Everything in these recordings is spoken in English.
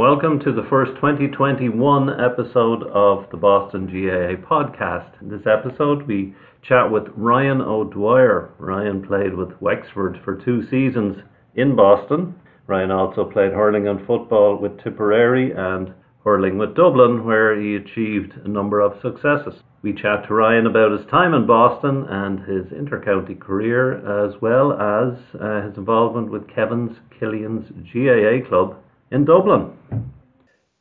Welcome to the first 2021 episode of the Boston GAA podcast. In this episode, we chat with Ryan O'Dwyer. Ryan played with Wexford for two seasons in Boston. Ryan also played hurling and football with Tipperary and hurling with Dublin, where he achieved a number of successes. We chat to Ryan about his time in Boston and his intercounty career, as well as uh, his involvement with Kevin's Killian's GAA club in Dublin.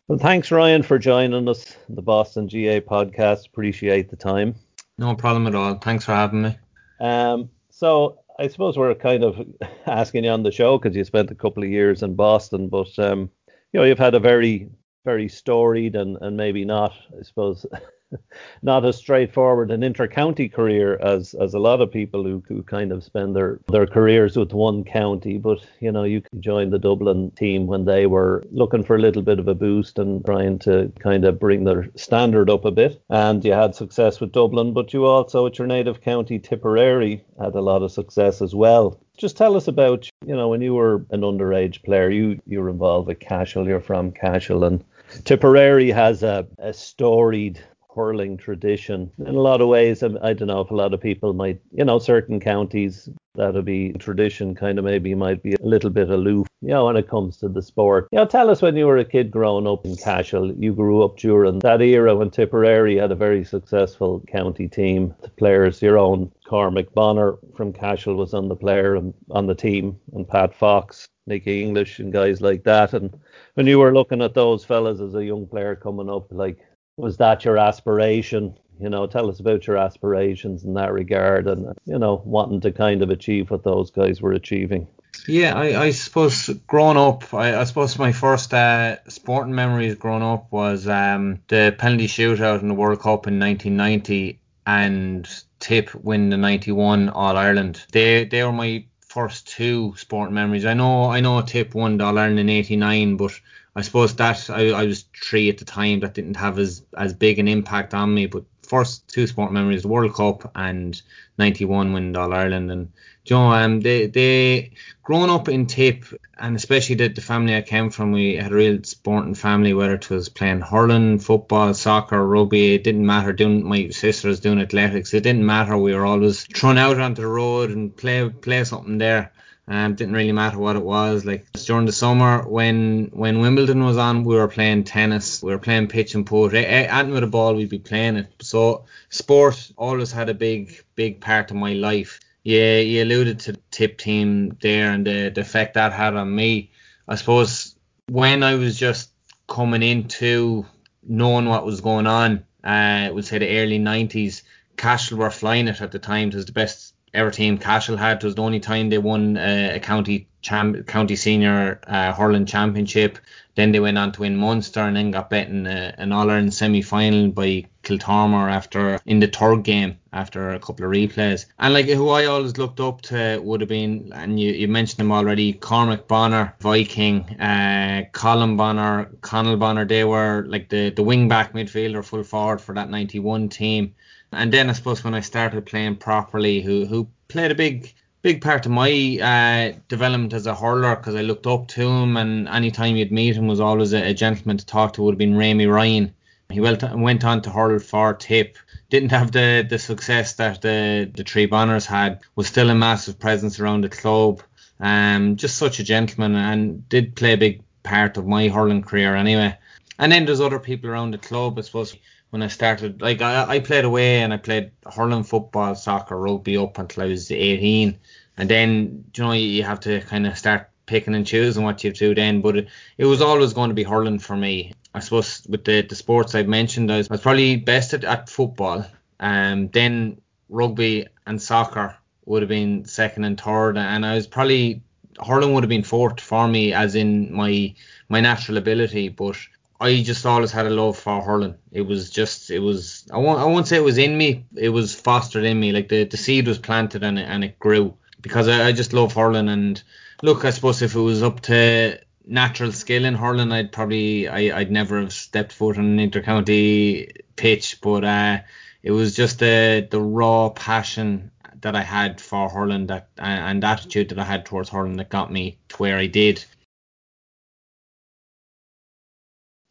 Well, thanks, Ryan, for joining us in the Boston GAA podcast. Appreciate the time. No problem at all. Thanks for having me. Um, so I suppose we're kind of asking you on the show because you spent a couple of years in Boston, but um, you know you've had a very, very storied and and maybe not, I suppose, not as straightforward an inter-county career as as a lot of people who, who kind of spend their their careers with one county. But you know, you could join the Dublin team when they were looking for a little bit of a boost and trying to kind of bring their standard up a bit. And you had success with Dublin, but you also at your native county Tipperary had a lot of success as well. Just tell us about, you know, when you were an underage player, you you were involved with Cashel, you're from Cashel and Tipperary has a, a storied hurling tradition. In a lot of ways, um, I don't know if a lot of people might, you know, certain counties that'll be tradition kind of maybe might be a little bit aloof, you know, when it comes to the sport. You know, tell us when you were a kid growing up in Cashel, you grew up during that era when Tipperary had a very successful county team. The players, your own Cormac Bonner from Cashel was on the player and on the team, and Pat Fox, Nicky English, and guys like that. And when you were looking at those fellas as a young player coming up, like was that your aspiration? You know, tell us about your aspirations in that regard and, you know, wanting to kind of achieve what those guys were achieving. Yeah, I, I suppose growing up, I, I suppose my first uh, sporting memories growing up was um, the penalty shootout in the World Cup in 1990 and Tip win the 91 All Ireland. They they were my first two sporting memories. I know I know Tip won the All Ireland in '89, but I suppose that I, I was three at the time that didn't have as as big an impact on me. But first two sport memories, the World Cup and '91 when All Ireland and you know, um, they they growing up in Tip and especially the, the family I came from, we had a real sporting family. Whether it was playing hurling, football, soccer, rugby, it didn't matter. Doing my sister was doing athletics, it didn't matter. We were always thrown out onto the road and play play something there. Um, didn't really matter what it was. Like during the summer when when Wimbledon was on, we were playing tennis, we were playing pitch and putt. Anything with a ball, we'd be playing it. So sport always had a big big part of my life. Yeah, you alluded to the tip team there and the, the effect that had on me. I suppose when I was just coming into knowing what was going on, uh, would say the early 90s, Cashel were flying it at the time. It was the best ever team Cashel had. It was the only time they won uh, a county champ, county senior uh, hurling championship. Then they went on to win Munster and then got beaten uh, an All Ireland semi final by Kiltormer after in the third game after a couple of replays. And like who I always looked up to would have been, and you, you mentioned them already, Cormac Bonner, Viking, uh, Colm Bonner, Conal Bonner. They were like the the wing back midfielder, full forward for that 91 team. And then I suppose when I started playing properly, who who played a big big part of my uh, development as a hurler because I looked up to him, and anytime you'd meet him was always a, a gentleman to talk to. Would have been Raymie Ryan. He went went on to hurl for Tip. Didn't have the, the success that the the Three Bonners had. Was still a massive presence around the club. Um, just such a gentleman, and did play a big part of my hurling career anyway. And then there's other people around the club, I suppose when I started. Like I, I played away and I played hurling, football, soccer, rugby up until I was 18, and then you know you have to kind of start picking and choosing what you do then. But it, it was always going to be hurling for me. I suppose with the, the sports I've mentioned, I was, I was probably best at, at football. Um, then rugby and soccer would have been second and third, and I was probably hurling would have been fourth for me, as in my my natural ability. But I just always had a love for hurling. It was just, it was, I won't, I won't say it was in me. It was fostered in me. Like the, the seed was planted and it, and it grew because I, I just love hurling. And look, I suppose if it was up to natural skill in hurling, I'd probably, I, I'd never have stepped foot on an intercounty pitch. But uh, it was just the, the raw passion that I had for hurling that and attitude that I had towards hurling that got me to where I did.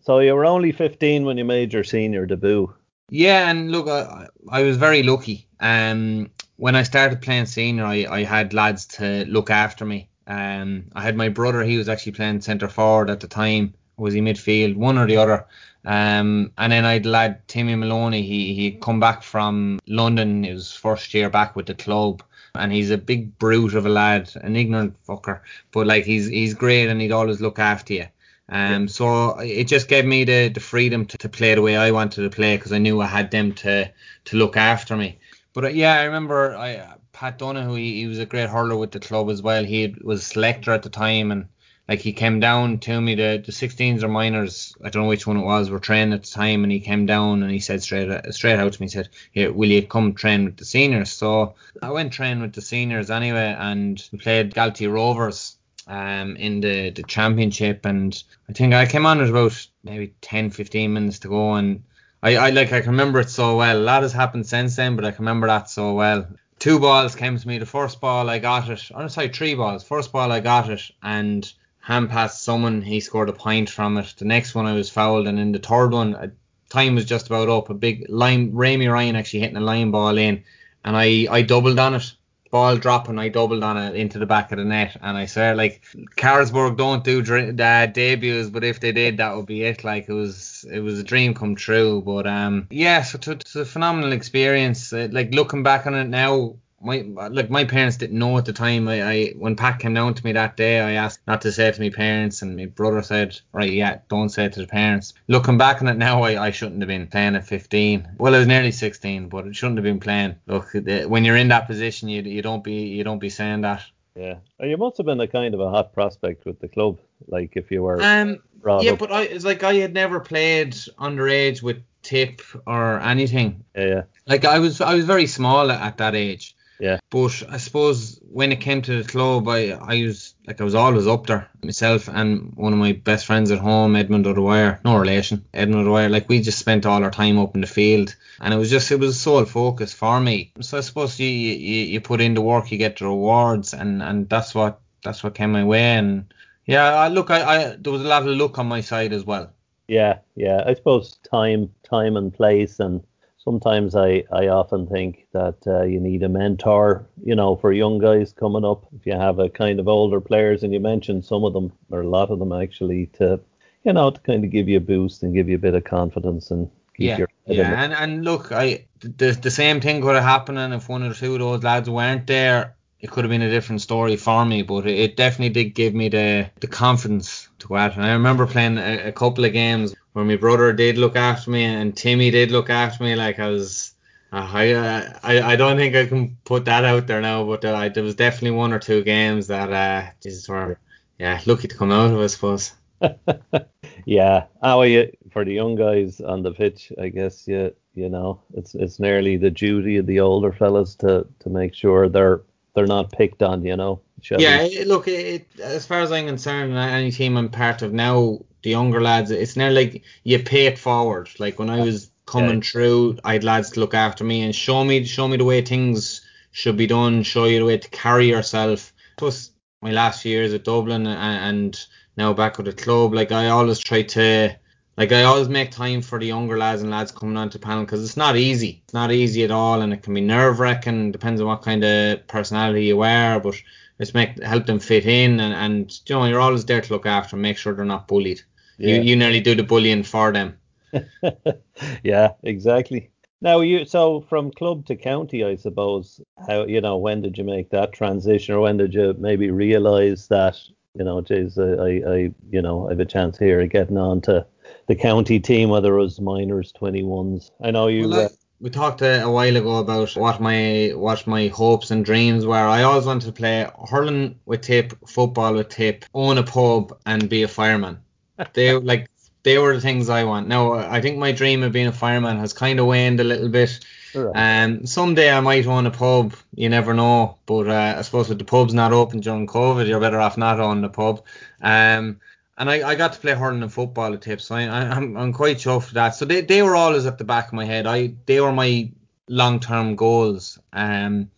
So you were only 15 when you made your senior debut. Yeah, and look, I, I was very lucky. Um, when I started playing senior, I, I had lads to look after me. Um, I had my brother; he was actually playing centre forward at the time. Was he midfield, one or the other? Um, and then I'd lad Timmy Maloney. He he'd come back from London. His first year back with the club, and he's a big brute of a lad, an ignorant fucker. But like he's he's great, and he'd always look after you. Um, so it just gave me the, the freedom to, to play the way I wanted to play because I knew I had them to to look after me. But uh, yeah, I remember I Pat Donoghue, he, he was a great hurler with the club as well. He was selector at the time and like he came down to me the the 16s or minors I don't know which one it was were training at the time and he came down and he said straight straight out to me he said here will you come train with the seniors so I went train with the seniors anyway and played Galtee Rovers um, in the, the championship and I think I came on at about maybe 10 15 minutes to go and I, I like I can remember it so well. A lot has happened since then but I can remember that so well. Two balls came to me. The first ball I got it. Oh sorry three balls. First ball I got it and hand passed someone he scored a point from it. The next one I was fouled and in the third one uh, time was just about up. A big line Raymie Ryan actually hitting a line ball in and I I doubled on it ball dropping, I doubled on it into the back of the net, and I swear, like Carlsberg don't do uh, debuts, but if they did, that would be it. Like it was, it was a dream come true. But um, yeah, so it's a phenomenal experience. Uh, like looking back on it now, my like my parents didn't know at the time. I, I when Pat came down to me that day, I asked not to say it to my parents, and my brother said, right, yeah, don't say it to the parents. Looking back on it now, I, I shouldn't have been playing at 15. Well, I was nearly 16, but it shouldn't have been playing. Look, when you're in that position, you you don't be you don't be saying that. Yeah, you must have been a kind of a hot prospect with the club, like if you were. Um. Yeah, up. but I it's like I had never played underage with tip or anything. Yeah, yeah. Like I was I was very small at, at that age. Yeah. But I suppose when it came to the club, I, I was like I was always up there myself and one of my best friends at home, Edmund O'Dwyer, no relation, Edmund O'Dwyer. Like we just spent all our time up in the field, and it was just it was a sole focus for me. So I suppose you you, you put in the work, you get the rewards, and and that's what that's what came my way. And yeah, I, look, I, I there was a lot of luck on my side as well. Yeah, yeah. I suppose time, time and place, and sometimes I, I often think that uh, you need a mentor, you know, for young guys coming up. If you have a kind of older players, and you mentioned some of them, or a lot of them actually, to, you know, to kind of give you a boost and give you a bit of confidence and yeah, yeah, and and look, I the the same thing could have happened, and if one or two of those lads weren't there, it could have been a different story for me. But it, it definitely did give me the the confidence to go out. And I remember playing a, a couple of games where my brother did look after me and Timmy did look after me. Like I was, uh, I, I I don't think I can put that out there now, but uh, there was definitely one or two games that uh, Jesus were, yeah, lucky to come out of, I suppose. yeah, how are you for the young guys on the pitch? I guess you you know it's it's nearly the duty of the older fellas to to make sure they're they're not picked on, you know. Yeah, look, it, as far as I'm concerned, any team I'm part of now, the younger lads, it's nearly like you pay it forward. Like when I was coming yeah. through, I had lads to look after me and show me show me the way things should be done, show you the way to carry yourself. Plus my last few years at Dublin and, and now back with the club, like I always try to like I always make time for the younger lads and lads coming onto panel because it's not easy. It's not easy at all, and it can be nerve wracking. Depends on what kind of personality you are, but it's make help them fit in, and, and you know you're always there to look after, them, make sure they're not bullied. Yeah. You you nearly do the bullying for them. yeah, exactly. Now you so from club to county, I suppose. How you know when did you make that transition, or when did you maybe realise that you know, geez, I, I, I you know I have a chance here of getting on to the county team, whether it was minors, 21s. I know you. Well, I, uh, we talked a, a, while ago about what my what my hopes and dreams were. I always wanted to play hurling with tip, football with tip, own a pub, and be a fireman. They like they were the things I want. Now I think my dream of being a fireman has kind of waned a little bit. And Um, someday I might own a pub. You never know. But uh, I suppose with the pubs not open during COVID, you're better off not owning a pub. Um, and I, I got to play hurling and football at tips. So I, I'm, I'm quite chuffed with that. So they, they were always at the back of my head. I they were my long term goals. Um,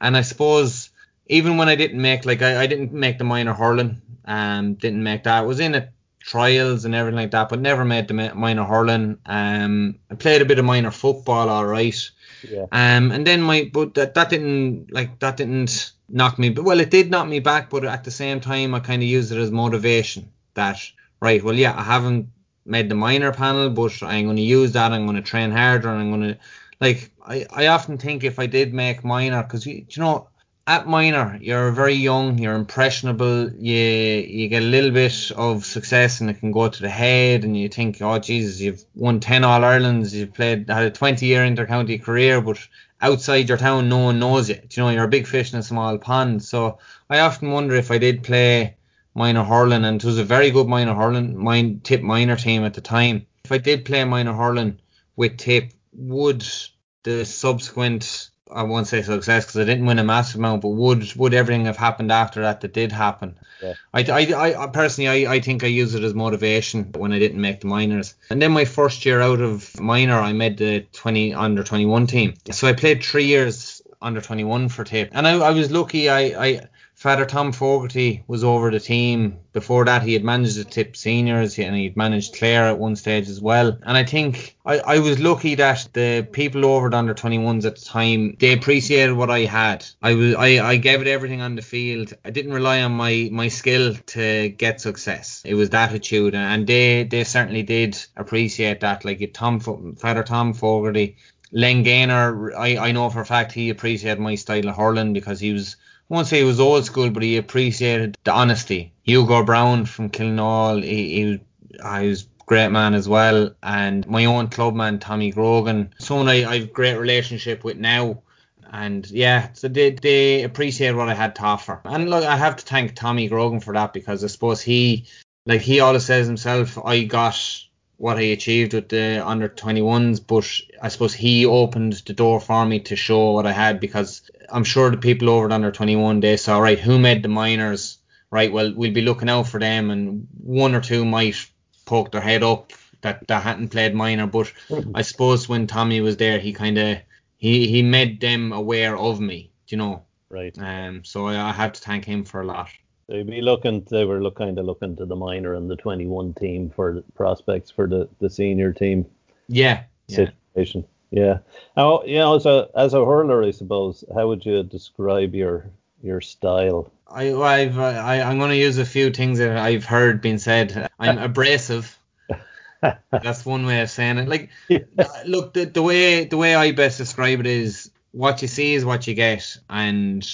and I suppose even when I didn't make like I, I didn't make the minor hurling, um, didn't make that. I was in it trials and everything like that, but never made the minor hurling. Um, I played a bit of minor football, all right. Yeah. Um, and then my, but that, that didn't like that didn't knock me. But well, it did knock me back, but at the same time, I kind of used it as motivation. That right, well, yeah, I haven't made the minor panel, but I'm going to use that. I'm going to train harder, and I'm going to like. I, I often think if I did make minor, because you, you know at minor, you're very young, you're impressionable, you you get a little bit of success and it can go to the head and you think, oh Jesus, you've won ten All Irelands, you've played had a twenty year intercounty career, but outside your town no one knows you. Do you know, you're a big fish in a small pond. So I often wonder if I did play minor hurling and it was a very good minor hurling mine tip minor team at the time. If I did play minor hurling with tip, would the subsequent I won't say success because I didn't win a massive amount, but would would everything have happened after that that did happen? Yeah. I, I, I personally I, I think I use it as motivation when I didn't make the minors. And then my first year out of minor, I made the 20 under 21 team. So I played three years under 21 for Tip, and I, I was lucky. I, I Father Tom Fogarty was over the team. Before that, he had managed the Tip seniors and he'd managed Clare at one stage as well. And I think I, I was lucky that the people over the under 21s at the time they appreciated what I had. I was I, I gave it everything on the field. I didn't rely on my my skill to get success. It was the attitude, and they they certainly did appreciate that. Like Tom Father Tom Fogarty. Len Gaynor, I, I know for a fact he appreciated my style of hurling because he was won't say he was old school, but he appreciated the honesty. Hugo Brown from Killenaule, he, he, was great man as well. And my own clubman, Tommy Grogan, someone I, I have great relationship with now. And yeah, so they, they appreciate what I had to offer. And look, I have to thank Tommy Grogan for that because I suppose he, like he always says himself, I got what he achieved with the under 21s, but I suppose he opened the door for me to show what I had because I'm sure the people over at under 21 they saw right who made the minors? Right well we'll be looking out for them and one or two might poke their head up that that hadn't played minor but I suppose when Tommy was there he kind of he he made them aware of me you know? Right. Um so I, I have to thank him for a lot they'd be looking they were look, kind of looking to the minor and the 21 team for prospects for the the senior team yeah situation yeah. Yeah. Now, you know, as a as a hurler, I suppose, how would you describe your your style? I I've uh, I, I'm going to use a few things that I've heard being said. I'm abrasive. That's one way of saying it. Like, uh, look, the, the way the way I best describe it is what you see is what you get, and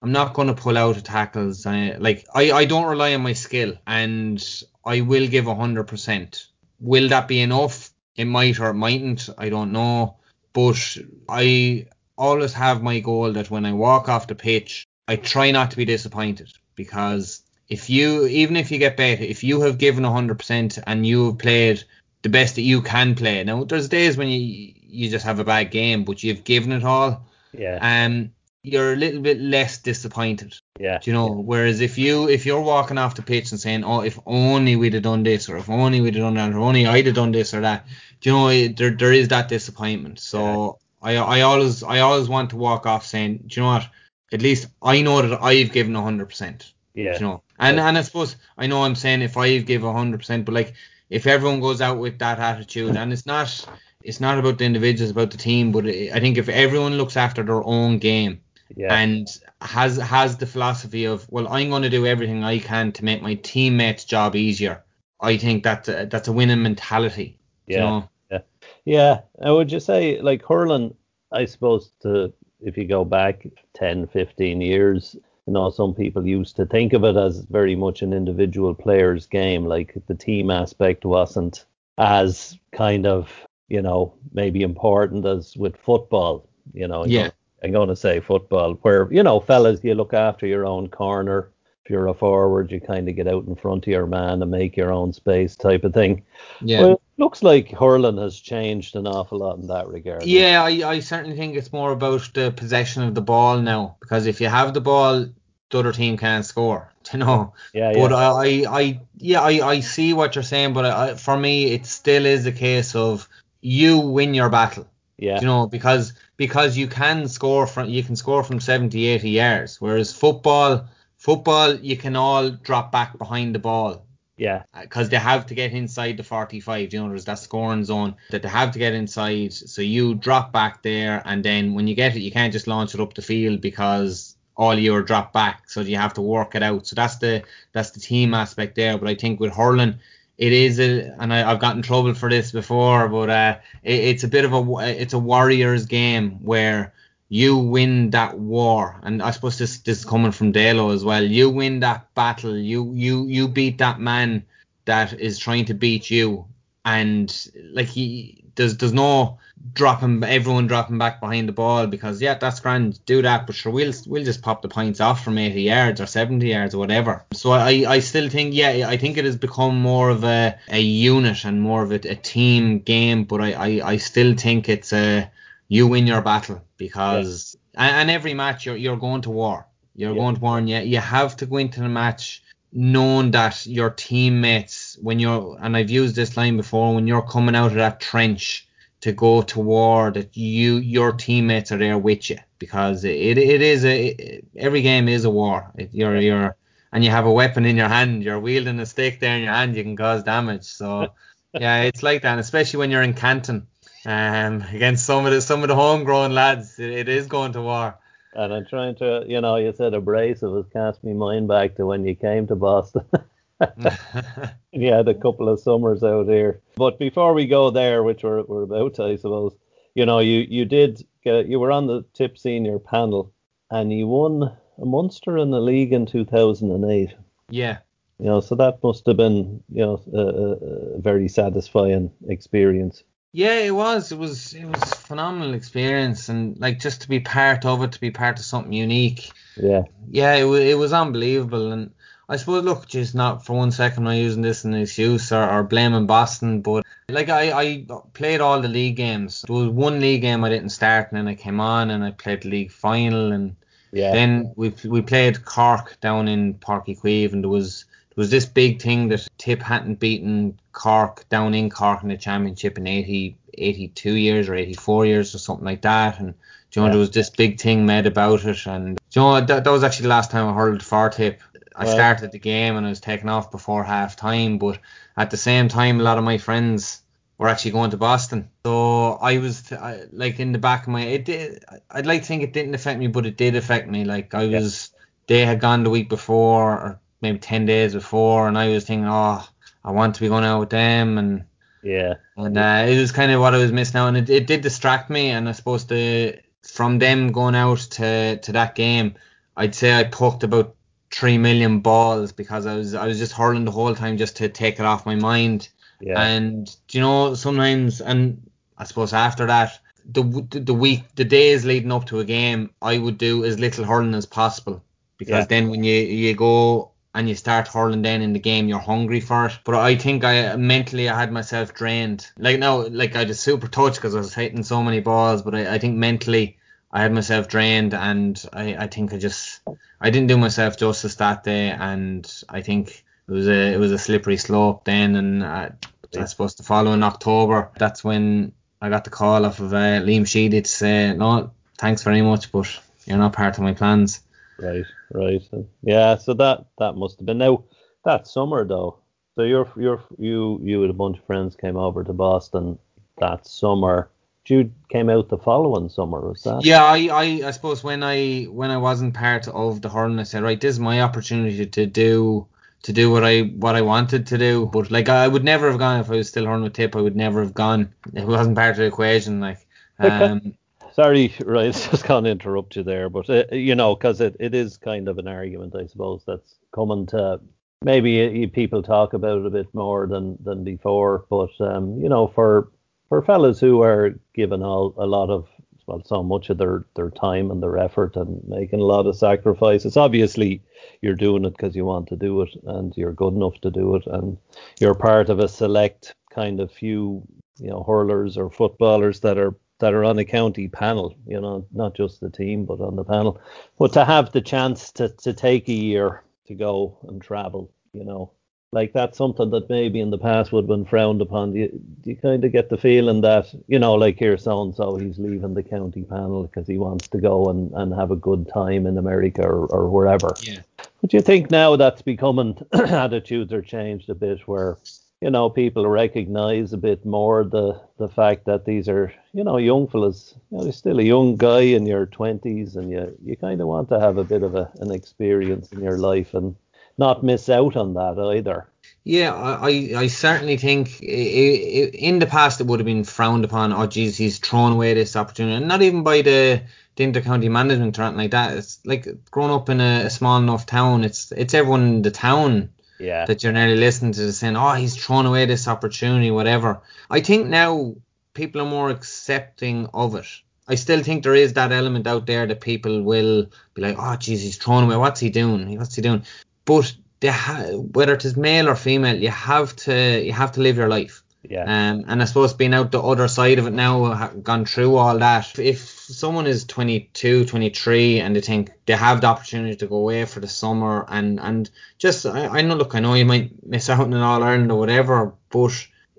I'm not going to pull out of tackles. I, like, I I don't rely on my skill, and I will give hundred percent. Will that be enough? It might or it mightn't. I don't know. But I always have my goal that when I walk off the pitch, I try not to be disappointed because if you, even if you get better, if you have given 100% and you have played the best that you can play, now there's days when you you just have a bad game, but you've given it all. Yeah. Um, you're a little bit less disappointed. Yeah. Do you know? Yeah. Whereas if you if you're walking off the pitch and saying, "Oh, if only we'd have done this," or "If only we'd have done that," or "Only I'd have done this or that," do you know? Eh, there there is that disappointment. So yeah. I I always I always want to walk off saying, "Do you know what? At least I know that I've given hundred percent." Yeah. You know, and and I suppose I know I'm saying if I've given hundred percent, but like if everyone goes out with that attitude, and it's not it's not about the individuals, about the team, but eh, I think if everyone looks after their own game yeah. and has has the philosophy of well I'm going to do everything I can to make my teammates job easier. I think that's a, that's a winning mentality yeah. you know? yeah. Yeah. I would just say like hurling I suppose to if you go back 10 15 years you know some people used to think of it as very much an individual player's game. Like the team aspect wasn't as kind of you know maybe important as with football you know? Yeah I'm going to say football, where you know, fellas, you look after your own corner. If you're a forward, you kind of get out in front of your man and make your own space, type of thing. Yeah. Well, it looks like hurling has changed an awful lot in that regard. Yeah, I, I certainly think it's more about the possession of the ball now, because if you have the ball, the other team can't score. You know. Yeah. But yeah. I, I, yeah, I, I see what you're saying, but I, for me, it still is a case of you win your battle. Yeah. You know, because because you can score from you can score from 70, 80 yards, whereas football football you can all drop back behind the ball. Yeah. Uh, because they have to get inside the 45. You know, there's that scoring zone that they have to get inside. So you drop back there, and then when you get it, you can't just launch it up the field because all you are drop back. So you have to work it out. So that's the that's the team aspect there. But I think with hurling, it is a, and I, have gotten trouble for this before, but uh, it, it's a bit of a it's a warriors game where you win that war, and I suppose this this is coming from Dalo as well. You win that battle. You you you beat that man that is trying to beat you, and like he there's there's no dropping everyone dropping back behind the ball because yeah that's grand do that but sure we'll we'll just pop the points off from 80 yards or 70 yards or whatever so I I still think yeah I think it has become more of a, a unit and more of a, a team game but I, I I still think it's a you win your battle because yeah. and, and, every match you're you're going to war you're yeah. going to war and you, you have to go into the match knowing that your teammates when you're and I've used this line before when you're coming out of that trench to go to war that you your teammates are there with you because it it is a every game is a war. It, you're you're and you have a weapon in your hand. You're wielding a stick there in your hand. You can cause damage. So yeah, it's like that, and especially when you're in Canton um, against some of the some of the homegrown lads. It, it is going to war. And I'm trying to, you know, you said abrasive has cast me mind back to when you came to Boston. you had a couple of summers out here. But before we go there, which we're, we're about to, I suppose, you know, you, you did get, you were on the tip senior panel and you won a Munster in the league in 2008. Yeah. You know, so that must have been, you know, a, a very satisfying experience. Yeah, it was. It was. It was a phenomenal experience, and like just to be part of it, to be part of something unique. Yeah. Yeah, it was. It was unbelievable, and I suppose, look, just not for one second I'm I using this in excuse or, or blaming Boston, but like I, I played all the league games. There was one league game I didn't start, and then I came on and I played the league final, and yeah. then we we played Cork down in Páirc Uí and there was there was this big thing that Tip hadn't beaten Cork down in Cork in the championship in 80, 82 years or 84 years or something like that, and you know, yeah. there was this big thing made about it, and you know, that, that was actually the last time I hurled for Tip. I right. started the game and I was taken off before half time, but at the same time, a lot of my friends were actually going to Boston. So I was I, like in the back of my it did, I'd like to think it didn't affect me, but it did affect me. Like I was yeah. they had gone the week before or maybe ten days before, and I was thinking, oh, I want to be going out with them, and yeah, and uh, it was kind of what I was missing out, and it, it did distract me. And I suppose the from them going out to to that game, I'd say I poked about three million balls because I was I was just hurling the whole time just to take it off my mind. Yeah. And you know sometimes and I suppose after that the the week the days leading up to a game I would do as little hurling as possible because yeah. then when you you go and you start hurling then in the game you're hungry for it but i think i mentally i had myself drained like no like i just super touched because i was hitting so many balls but I, I think mentally I had myself drained, and I, I think I just I didn't do myself justice that day, and I think it was a it was a slippery slope then, and I, I suppose the following October, that's when I got the call off of uh, Liam Sheedy to say, no, thanks very much, but you're not part of my plans. Right, right, yeah. So that that must have been now that summer though. So you're you're you you and a bunch of friends came over to Boston that summer Jude came out the following summer, was that? Yeah, I, I, I suppose when I when I wasn't part of the hurling, I said, right, this is my opportunity to do to do what I what I wanted to do. But like I would never have gone if I was still hurling with Tip. I would never have gone. It wasn't part of the equation. Like, um, sorry, right, just can't interrupt you there, but uh, you know, because it, it is kind of an argument, I suppose, that's coming to maybe uh, people talk about it a bit more than than before. But um, you know, for for fellas who are given all, a lot of well so much of their their time and their effort and making a lot of sacrifices obviously you're doing it because you want to do it and you're good enough to do it and you're part of a select kind of few you know hurlers or footballers that are that are on a county panel you know not just the team but on the panel. But to have the chance to to take a year to go and travel you know like that's something that maybe in the past would have been frowned upon. Do you, do you kind of get the feeling that, you know, like here so and so, he's leaving the county panel because he wants to go and, and have a good time in America or, or wherever. Yeah. But do you think now that's becoming attitudes are changed a bit where you know people recognize a bit more the the fact that these are you know young fellas you know you're still a young guy in your 20s and you you kind of want to have a bit of a, an experience in your life and not miss out on that either yeah, I, I certainly think in the past it would have been frowned upon. Oh, geez, he's thrown away this opportunity, and not even by the, the intercounty management or anything like that. It's like growing up in a, a small enough town. It's it's everyone in the town yeah. that you're nearly listening to saying, oh, he's thrown away this opportunity, whatever. I think now people are more accepting of it. I still think there is that element out there that people will be like, oh, geez, he's thrown away. What's he doing? What's he doing? But they ha- whether it is male or female, you have to you have to live your life. Yeah. Um, and I suppose being out the other side of it now, gone through all that. If someone is 22, 23, and they think they have the opportunity to go away for the summer, and and just I, I know, look, I know you might miss out on an All Ireland or whatever, but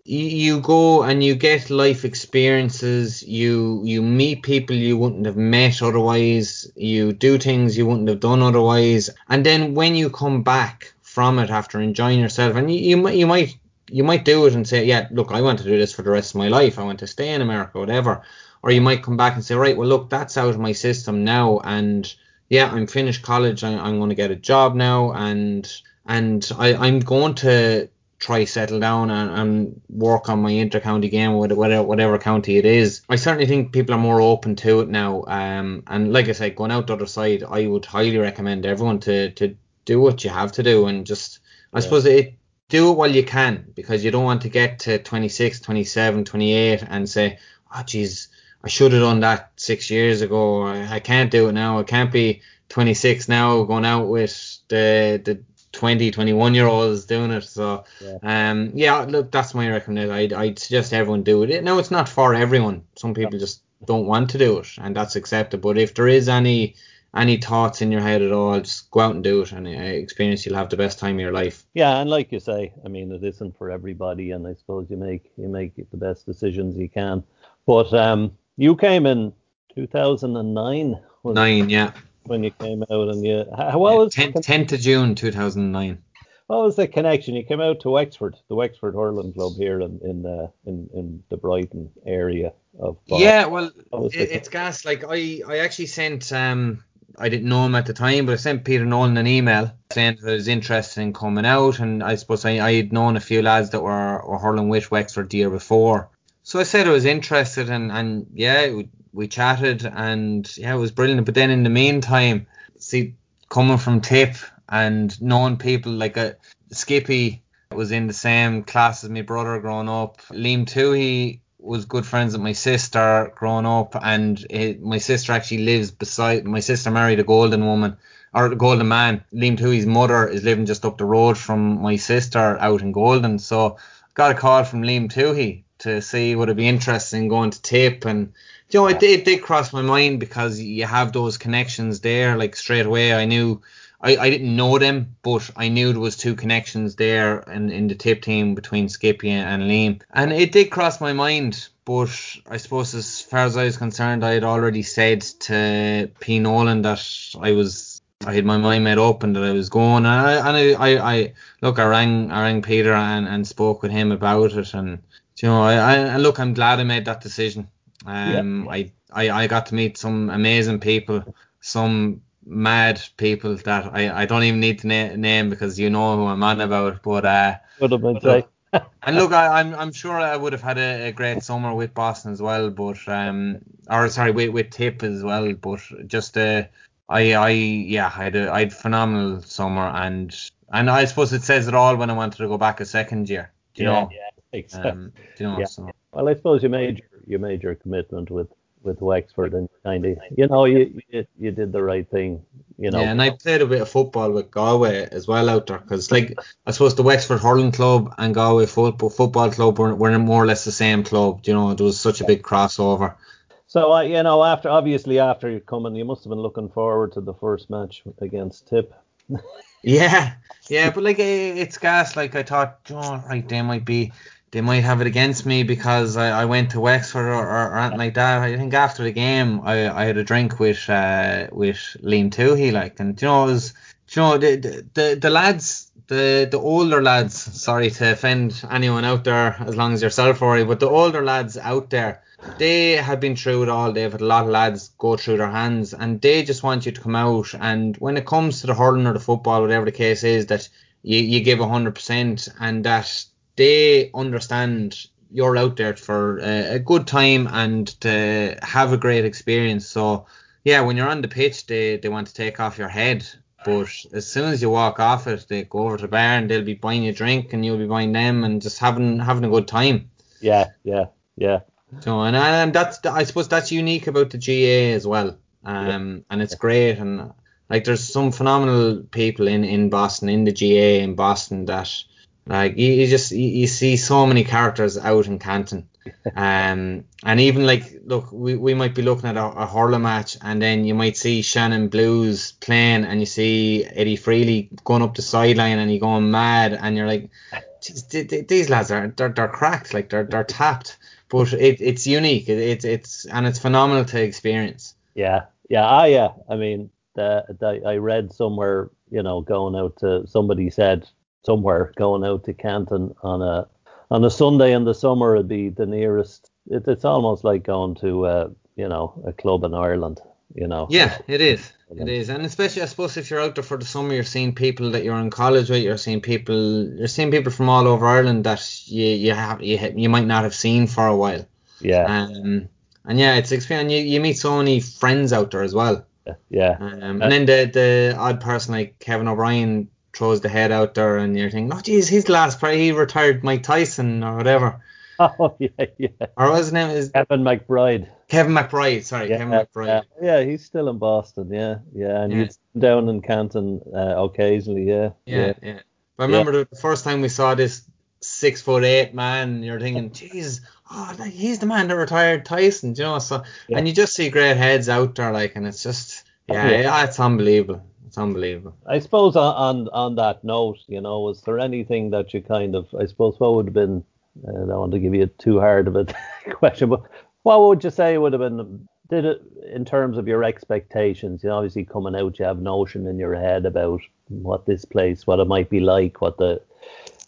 you, go and you get life experiences. You you meet people you wouldn't have met otherwise. You do things you wouldn't have done otherwise. And then when you come back from it after enjoying yourself, and you, you might you might you might do it and say, yeah, look, I want to do this for the rest of my life. I want to stay in America, whatever. Or you might come back and say, right, well, look, that's out of my system now, and yeah, I'm finished college. I, I'm going to get a job now, and and I, I'm going to try settle down and, and work on my intercounty game whatever whatever county it is. I certainly think people are more open to it now. Um, and like I said, going out the other side, I would highly recommend everyone to to do what you have to do and just I yeah. suppose it do it while you can because you don't want to get to 26, 27, 28 and say, oh geez, I should have done that six years ago. I, I can't do it now. I can't be 26 now going out with the the 20, 21 year olds doing it. So, yeah. um, yeah, look, that's my recommendation. I'd, I'd suggest everyone do it. No, it's not for everyone. Some people yeah. just don't want to do it, and that's accepted. But if there is any any thoughts in your head at all, just go out and do it and uh, experience. You'll have the best time of your life. Yeah, and like you say, I mean, it isn't for everybody, and I suppose you make you make the best decisions you can. But um, you came in 2009. Nine, yeah when you came out and you how well was 10th, 10th of June 2009 what was the connection? You came out to Wexford the Wexford Hurling Club here in in uh, in, in the Brighton area of yeah well it, it's gas like I I actually sent um I didn't know him at the time, but I sent Peter Nolan an email saying that I was interested in coming out, and I suppose I, I had known a few lads that were, were hurling with Wexford the year before. So I said I was interested, and, and yeah, we chatted and yeah, it was brilliant. But then in the meantime, see, coming from Tip and knowing people like a uh, Skippy was in the same class as my brother growing up. Liam Toohey was good friends with my sister growing up, and it, my sister actually lives beside. My sister married a golden woman or a golden man. Liam Toohey's mother is living just up the road from my sister out in Golden. So got a call from Liam Toohey to see would it be interesting going to tape and you know, it, it did cross my mind because you have those connections there. Like straight away, I knew I, I didn't know them, but I knew there was two connections there in, in the tape team between Skippy and Liam. And it did cross my mind, but I suppose as far as I was concerned, I had already said to P. Nolan that I was I had my mind made up and that I was going. And I, and I, I, I look, I rang, I rang Peter and, and spoke with him about it. And you know, I, I look, I'm glad I made that decision. Um, yeah. I, I I got to meet some amazing people, some mad people that I, I don't even need to na- name because you know who I'm on about. But uh, look, and look, I, am I'm, I'm sure I would have had a, a, great summer with Boston as well, but um, or sorry, with with Tip as well. But just uh, I I yeah, I had a I had phenomenal summer and and I suppose it says it all when I wanted to go back a second year. Do you yeah, know? Yeah, exactly. Um, you know, yeah. So. Well, I suppose you made you made your commitment with with Wexford and kind of you know you, you you did the right thing you know yeah and I played a bit of football with Galway as well out there because like I suppose the Wexford hurling club and Galway football football club were, were more or less the same club you know there was such a big crossover so uh, you know after obviously after you coming you must have been looking forward to the first match against Tip yeah yeah but like it's gas like I thought oh, right they might be they might have it against me because I, I went to Wexford or, or, or anything like that. I think after the game, I, I had a drink with uh, with Liam Toohey, like, and you know, was you know the, the the lads the the older lads sorry to offend anyone out there as long as yourself Rory but the older lads out there they have been through it all they've had a lot of lads go through their hands and they just want you to come out and when it comes to the hurling or the football whatever the case is that you, you give 100% and that they understand you're out there for a, a good time and to have a great experience so yeah, when you're on the pitch, they, they want to take off your head. But as soon as you walk off it, they go over to the bar and they'll be buying you a drink and you'll be buying them and just having having a good time. Yeah, yeah, yeah. So and, and that's I suppose that's unique about the GAA as well. Um, yeah. and it's great and like there's some phenomenal people in in Boston in the GAA in Boston that like you, you just you, you see so many characters out in Canton um, and even like, look, we, we might be looking at a, a hurling match, and then you might see Shannon Blues playing, and you see Eddie Freely going up the sideline, and he going mad, and you're like, these lads are they're, they're cracked, like they're they're tapped, but it, it's unique, it, it, it's and it's phenomenal to experience. Yeah, yeah, ah, yeah. I mean, the, the I read somewhere, you know, going out to somebody said somewhere going out to Canton on a on a Sunday in the summer it'd be the nearest. It, it's almost like going to uh, you know a club in Ireland. You know. Yeah, it is. It is, and especially I suppose if you're out there for the summer, you're seeing people that you're in college with. You're seeing people. You're seeing people from all over Ireland that you you have you, you might not have seen for a while. Yeah. Um, and yeah, it's experience. You, you meet so many friends out there as well. Yeah. Um, and then the the odd person like Kevin O'Brien throws the head out there, and you're thinking, oh, geez, he's the last player. He retired Mike Tyson or whatever. Oh yeah, yeah. Or what's his name? Is Kevin McBride. Kevin McBride, sorry, yeah, Kevin McBride. Yeah, yeah, he's still in Boston. Yeah, yeah, and yeah. he's down in Canton uh, occasionally. Yeah, yeah, yeah. yeah. I remember the first time we saw this six foot eight man, you're thinking, jeez, oh, like, he's the man that retired Tyson, you know. So, and you just see great heads out there, like, and it's just, yeah, yeah. it's unbelievable. It's unbelievable. I suppose on, on on that note, you know, was there anything that you kind of, I suppose, what would have been? I don't want to give you too hard of a question, but what would you say would have been? Did it in terms of your expectations? You know, obviously coming out, you have notion in your head about what this place, what it might be like, what the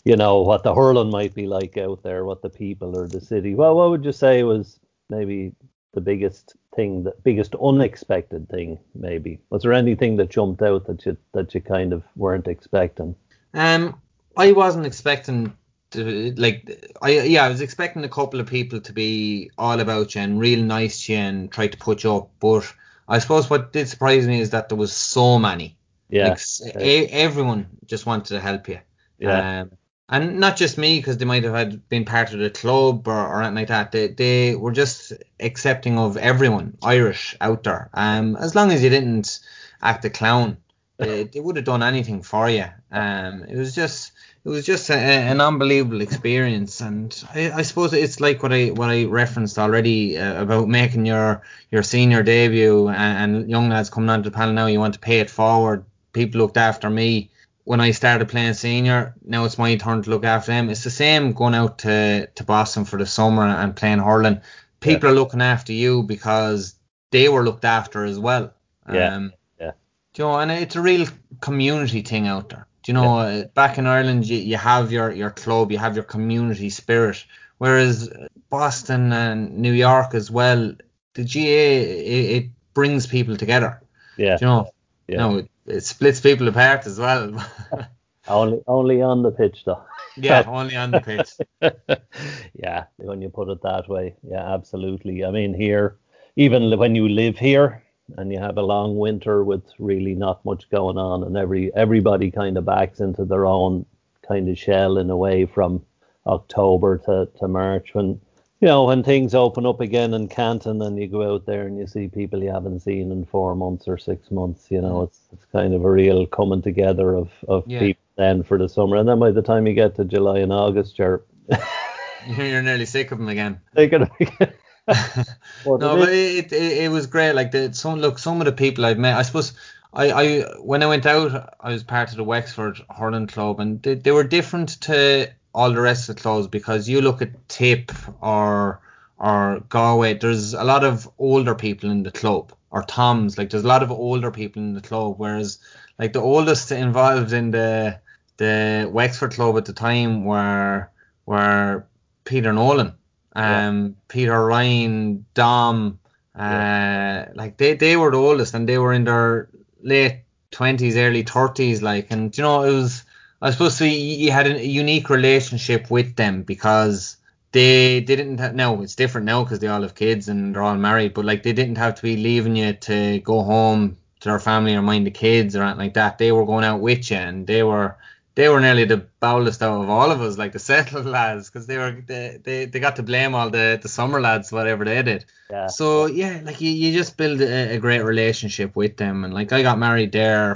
you know, what the hurling might be like out there, what the people or the city. Well, what would you say was maybe the biggest thing, the biggest unexpected thing, maybe? Was there anything that jumped out that you that you kind of weren't expecting? Um, I wasn't expecting to like I yeah I was expecting a couple of people to be all about you and real nice to you and try to put you up, but I suppose what did surprise me is that there was so many. Yeah. Like, a, everyone just wanted to help you. Yeah. Um, and not just me because they might have had been part of the club or, or anything like that. They they were just accepting of everyone Irish out there. Um, as long as you didn't act a clown, they, they would have done anything for you. Um, it was just it was just a, an unbelievable experience, and I, I, suppose it's like what I what I referenced already uh, about making your your senior debut and, and young lads coming onto the panel now. You want to pay it forward. People looked after me when I started playing senior, now it's my turn to look after them. It's the same going out to, to Boston for the summer and playing hurling. People yeah. are looking after you because they were looked after as well. Yeah. Um, yeah. you know, and it's a real community thing out there. Do you know, yeah. back in Ireland, you, you have your, your club, you have your community spirit. Whereas Boston and New York as well, the GAA, it, it brings people together. Yeah. Do you know, yeah. no, it splits people apart as well. only only on the pitch though. Yeah, only on the pitch. yeah, when you put it that way. Yeah, absolutely. I mean here even when you live here and you have a long winter with really not much going on and every everybody kind of backs into their own kind of shell in a way from October to, to March when you know, when things open up again in Canton and you go out there and you see people you haven't seen in four months or six months, you know, mm. it's it's kind of a real coming together of, of yeah. people then for the summer. And then by the time you get to July and August, you're you're nearly sick of them again. Sick of them again. no, but it, it, it was great. Like the some look, some of the people I've met, I suppose. I, I when I went out, I was part of the Wexford Hurling Club, and they, they were different to all the rest of the clubs because you look at Tip or or Galway, there's a lot of older people in the club or Toms. Like there's a lot of older people in the club, whereas like the oldest involved in the the Wexford club at the time were were Peter Nolan, um, yeah. Peter Ryan, Dom, uh, yeah. like they they were the oldest and they were in their late twenties, early thirties, like, and you know it was. I suppose so you had a unique relationship with them because they didn't have, no it's different now because they all have kids and they're all married but like they didn't have to be leaving you to go home to their family or mind the kids or anything like that they were going out with you and they were they were nearly the bowlest out of all of us like the settled lads because they were they, they, they got to blame all the the summer lads whatever they did yeah. so yeah like you, you just build a, a great relationship with them and like I got married there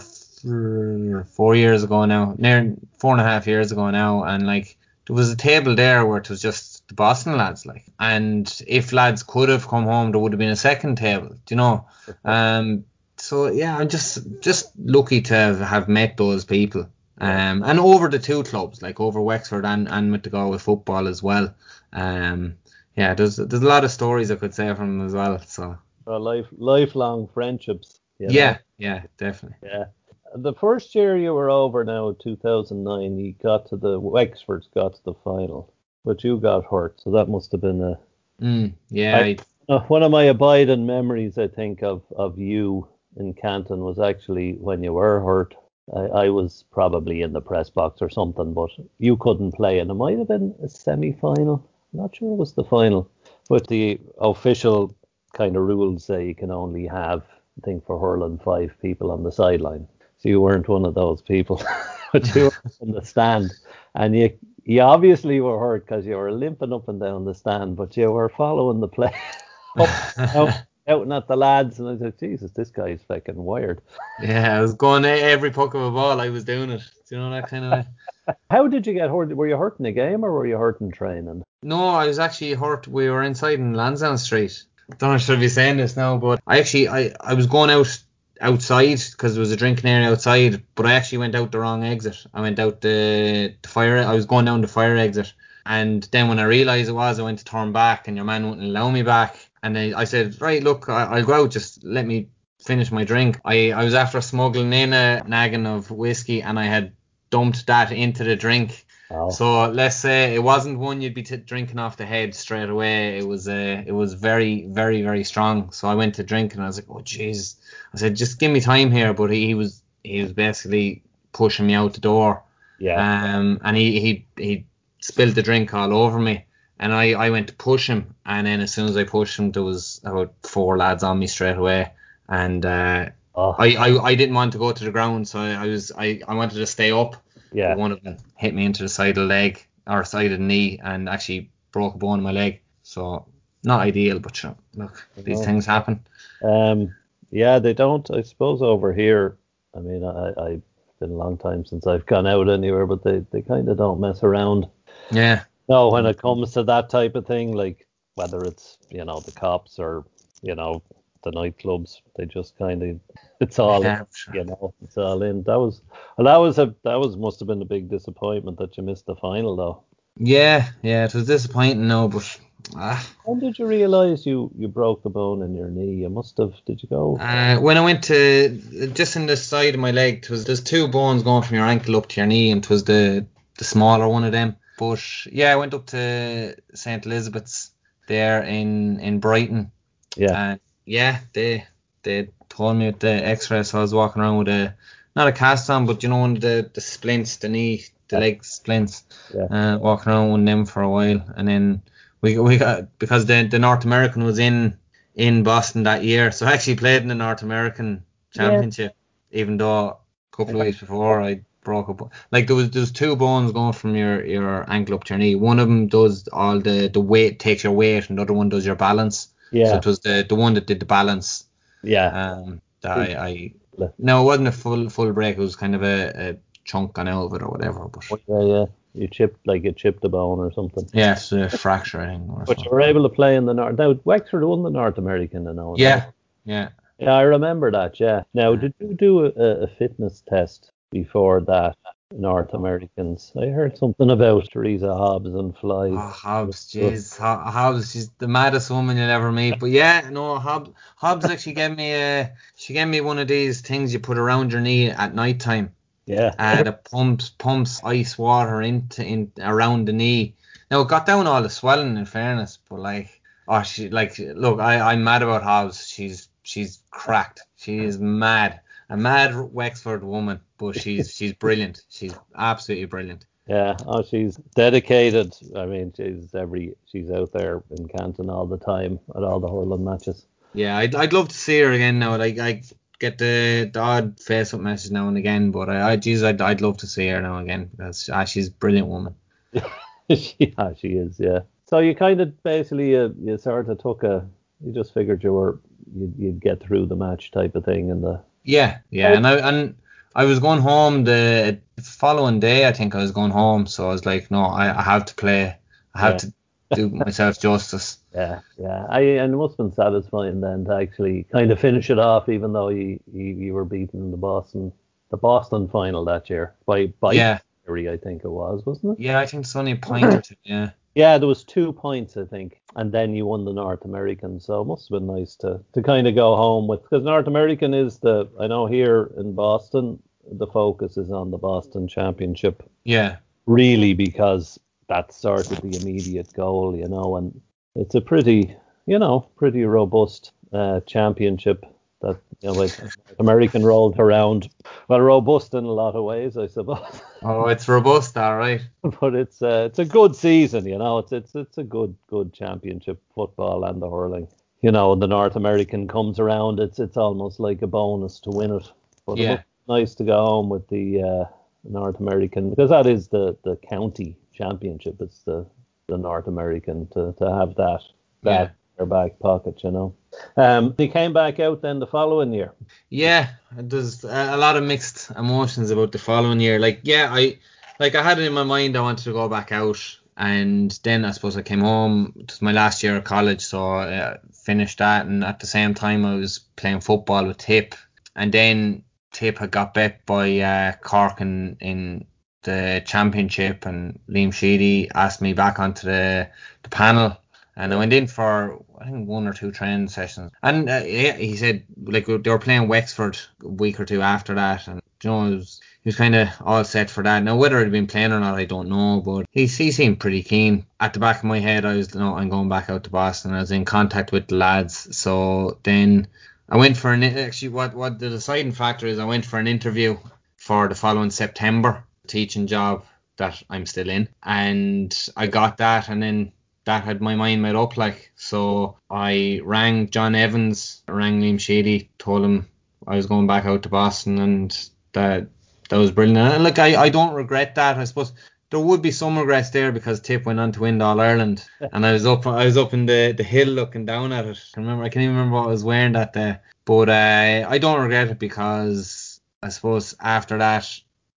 four years ago now near four and a half years ago now and like there was a table there where it was just the Boston lads, like. And if lads could have come home, there would have been a second table, do you know? Um, so yeah, I'm just just lucky to have, have met those people. Um, and over the two clubs, like over Wexford and, and with the Galway football as well. Um, yeah, there's there's a lot of stories I could say from them as well. So well, life lifelong friendships. You know? Yeah, yeah, definitely. Yeah. The first year you were over now, 2009, you got to the Wexford's got to the final but you got hurt, so that must have been a. Mm, yeah. I, uh, one of my abiding memories, I think, of of you in Canton was actually when you were hurt. I, I was probably in the press box or something, but you couldn't play, and it might have been a semi-final. I'm not sure it was the final, but the official kind of rules say you can only have, I think, for hurling five people on the sideline. So you weren't one of those people, but you were in the stand, and you you obviously were hurt because you were limping up and down the stand, but you were following the play, up, out, outing at the lads, and I said, Jesus, this guy's fucking wired. Yeah, I was going every puck of a ball. I was doing it. Do you know that kind of way? How did you get hurt? Were you hurt in the game or were you hurt in training? No, I was actually hurt. We were inside in Lansdowne Street. Don't know if I should be saying this now, but I actually I, I was going out outside because there was a drinking area outside, but I actually went out the wrong exit. I went out the, the fire. I was going down the fire exit, and then when I realised it was, I went to turn back, and your man wouldn't allow me back. And I, I said, right, look, I, will go out. Just let me finish my drink. I, I was after smuggling in a nagging of whiskey, and I had dumped that into the drink. Oh. So let's say it wasn't one you'd be t- drinking off the head straight away. It was uh, it was very very very strong. So I went to drink and I was like, oh jeez. I said, just give me time here. But he, he was he was basically pushing me out the door. Yeah. Um, and he he he spilled the drink all over me. And I, I went to push him, and then as soon as I pushed him, there was about four lads on me straight away, and uh, oh. I, I I didn't want to go to the ground, so I, I was I, I wanted to stay up, yeah. One of them hit me into the side of the leg or side of the knee and actually broke a bone in my leg. So not ideal, but sure, look, these things happen. Um, yeah, they don't. I suppose over here. I mean, I, I've been a long time since I've gone out anywhere, but they, they kind of don't mess around. Yeah. No, when it comes to that type of thing, like whether it's you know the cops or you know the nightclubs. They just kind of it's all sure. you know it's all in. That was well, that was a that was must have been a big disappointment that you missed the final though. Yeah, yeah, it was disappointing, no, but. Ah. When did you realise you, you broke the bone in your knee? You must have. Did you go? Uh, when I went to just in the side of my leg, it was there's two bones going from your ankle up to your knee, and it was the the smaller one of them. But yeah, I went up to St Elizabeth's there in in Brighton. Yeah yeah, they they told me with the X-ray, so I was walking around with a not a cast on, but you know, one of the the splints, the knee, the leg splints. Yeah. Uh, walking around with them for a while, and then we we got because the the North American was in in Boston that year, so I actually played in the North American Championship, yeah. even though a couple of weeks before I broke up. Like there was there's two bones going from your your ankle up to your knee. One of them does all the the weight takes your weight, and the other one does your balance. Yeah. So it was the the one that did the balance. Yeah. Um, that I, I no, it wasn't a full full break. It was kind of a, a chunk on out of it or whatever. But yeah, yeah. You chipped like you chipped a bone or something. Yes, yeah, a fracture, I think. But you were able to play in the North. Now Wexford won the North American and all. Yeah, yeah. Yeah, I remember that. Yeah. Now, did you do a, a fitness test before that? North Americans. I heard something about Teresa Hobbs and flies. Oh, Hobbs, jeez, Hobbs, she's the maddest woman you'll ever meet. But yeah, no, Hobbs, Hobbs actually gave me a, she gave me one of these things you put around your knee at night time. Yeah. Uh, that pumps pumps ice water into in around the knee. Now it got down all the swelling in fairness, but like, oh, she like, look, I I'm mad about Hobbs. She's she's cracked. She is mad, a mad Wexford woman, but she's she's brilliant. She's absolutely brilliant. Yeah, oh, she's dedicated. I mean, she's every she's out there in Canton all the time at all the hurling matches. Yeah, I'd, I'd love to see her again now. Like I get the, the odd Facebook message now and again, but I, I geez, I'd, I'd love to see her now again because ah, she's a brilliant woman. yeah, she is. Yeah. So you kind of basically uh, you sort of took a you just figured you were you'd, you'd get through the match type of thing and the Yeah, yeah, oh. and I and I was going home the following day. I think I was going home, so I was like, no, I, I have to play. I have Yeah. to do myself justice. Yeah, yeah. I and it must have been satisfying then to actually kind of finish it off, even though you you, you were beaten in the Boston the Boston final that year by by Yeah. Fury, I think it was, wasn't it? Yeah, I think it's only a point or two. Yeah. Yeah, there was two points, I think, and then you won the North American. So it must have been nice to to kind of go home with because North American is the I know here in Boston the focus is on the Boston Championship Yeah. really because that's sort of the immediate goal, you know, and it's a pretty, you know, pretty robust uh, championship that you know, like American rolled around. Well, robust in a lot of ways, I suppose, Oh, it's robust, all right. but it's uh, it's a good season, you know. It's it's it's a good good championship football and the hurling. You know, the North American comes around, it's it's almost like a bonus to win it. But Yeah. nice to go home with the uh, North American because that is the the county championship. It's the the North American to to have that that Yeah. in their back pocket, you know. Um, he came back out then the following year. Yeah, there's a lot of mixed emotions about the following year. Like, yeah, I like I had it in my mind I wanted to go back out, and then I suppose I came home. It was my last year of college, so I uh, finished that, and at the same time I was playing football with Tip, and then Tip had got bet by uh, Cork in, in the championship, and Liam Sheedy asked me back onto the the panel and I went in for I think one or two training sessions. And uh, yeah, he said like they were playing Wexford a week or two after that, and you know it was, he was kind of all set for that. Now whether he'd been playing or not, I don't know, but he he seemed pretty keen. At the back of my head, I was you know I'm going back out to Boston. I was in contact with the lads, so then. I went for an actually what what the deciding factor is I went for an interview for the following September teaching job that I'm still in and I got that and then that had my mind made up like. So I rang John Evans rang Liam Sheedy told him I was going back out to Boston and that that was brilliant. And look I, I don't regret that. I suppose there would be some regrets there because Tip went on to win All Ireland and I was up I was up in the, the hill looking down at it. I remember I can't even remember what I was wearing that day. But uh, I don't regret it because I suppose after that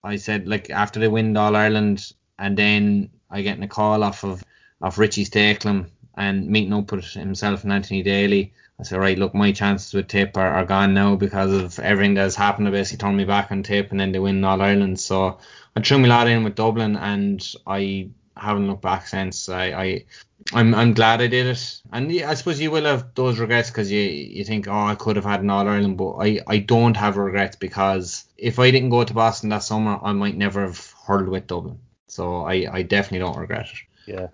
I said like after they win All Ireland and then I getting a call off of of Richie Stakelum and meeting up with himself and Anthony Daly. I said, right, look, my chances with Tip are, are gone now because of everything that's happened. They basically turned me back on Tip and then they win All Ireland. So I threw my lot in with Dublin and I haven't looked back since. I, I I'm I'm glad I did it. And I suppose you will have those regrets because you you think, oh, I could have had an All Ireland, but I I don't have regrets because if I didn't go to Boston that summer, I might never have hurled with Dublin. So I I definitely don't regret it. Yeah.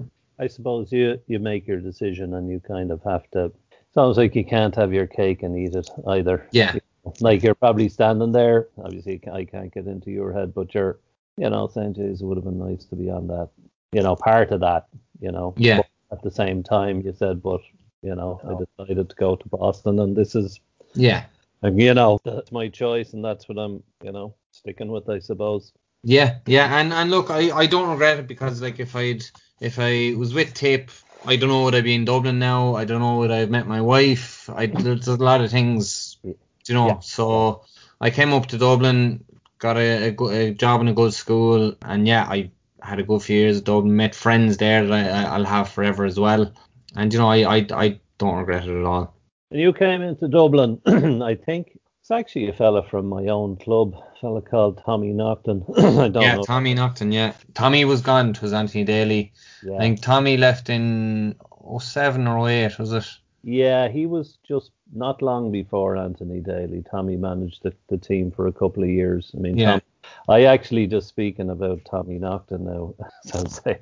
I suppose you you make your decision and you kind of have to. Sounds like you can't have your cake and eat it either. Yeah. Like you're probably standing there. Obviously, I can't get into your head, but you're, you know, saying, "Geez, it would have been nice to be on that." You know, part of that. You know. Yeah. But at the same time, you said, "But you know, I decided to go to Boston, and this is, Yeah. and, you know, that's my choice, and that's what I'm, you know, sticking with, I suppose." Yeah, yeah, and and look, I, I don't regret it because like if I'd if I was with tape, I don't know would I be in Dublin now. I don't know would I have met my wife. I there's a lot of things, you know. Yeah. So I came up to Dublin, got a, a, a job in a good school, and yeah, I had a good few years at Dublin. Met friends there that I, I- I'll have forever as well. And you know, I I, I don't regret it at all. And you came into Dublin, I think, It's actually a fella from my own club, a fella called Tommy Naughton. I don't yeah, know. Tommy Naughton. Yeah, Tommy was gone. It was Anthony Daly. Yeah. I think Tommy left in 07 or 08, was it? Yeah, he was just not long before Anthony Daly. Tommy managed the, the team for a couple of years. I mean, Yeah. Tom, I actually just speaking about Tommy Naughton now. so I say,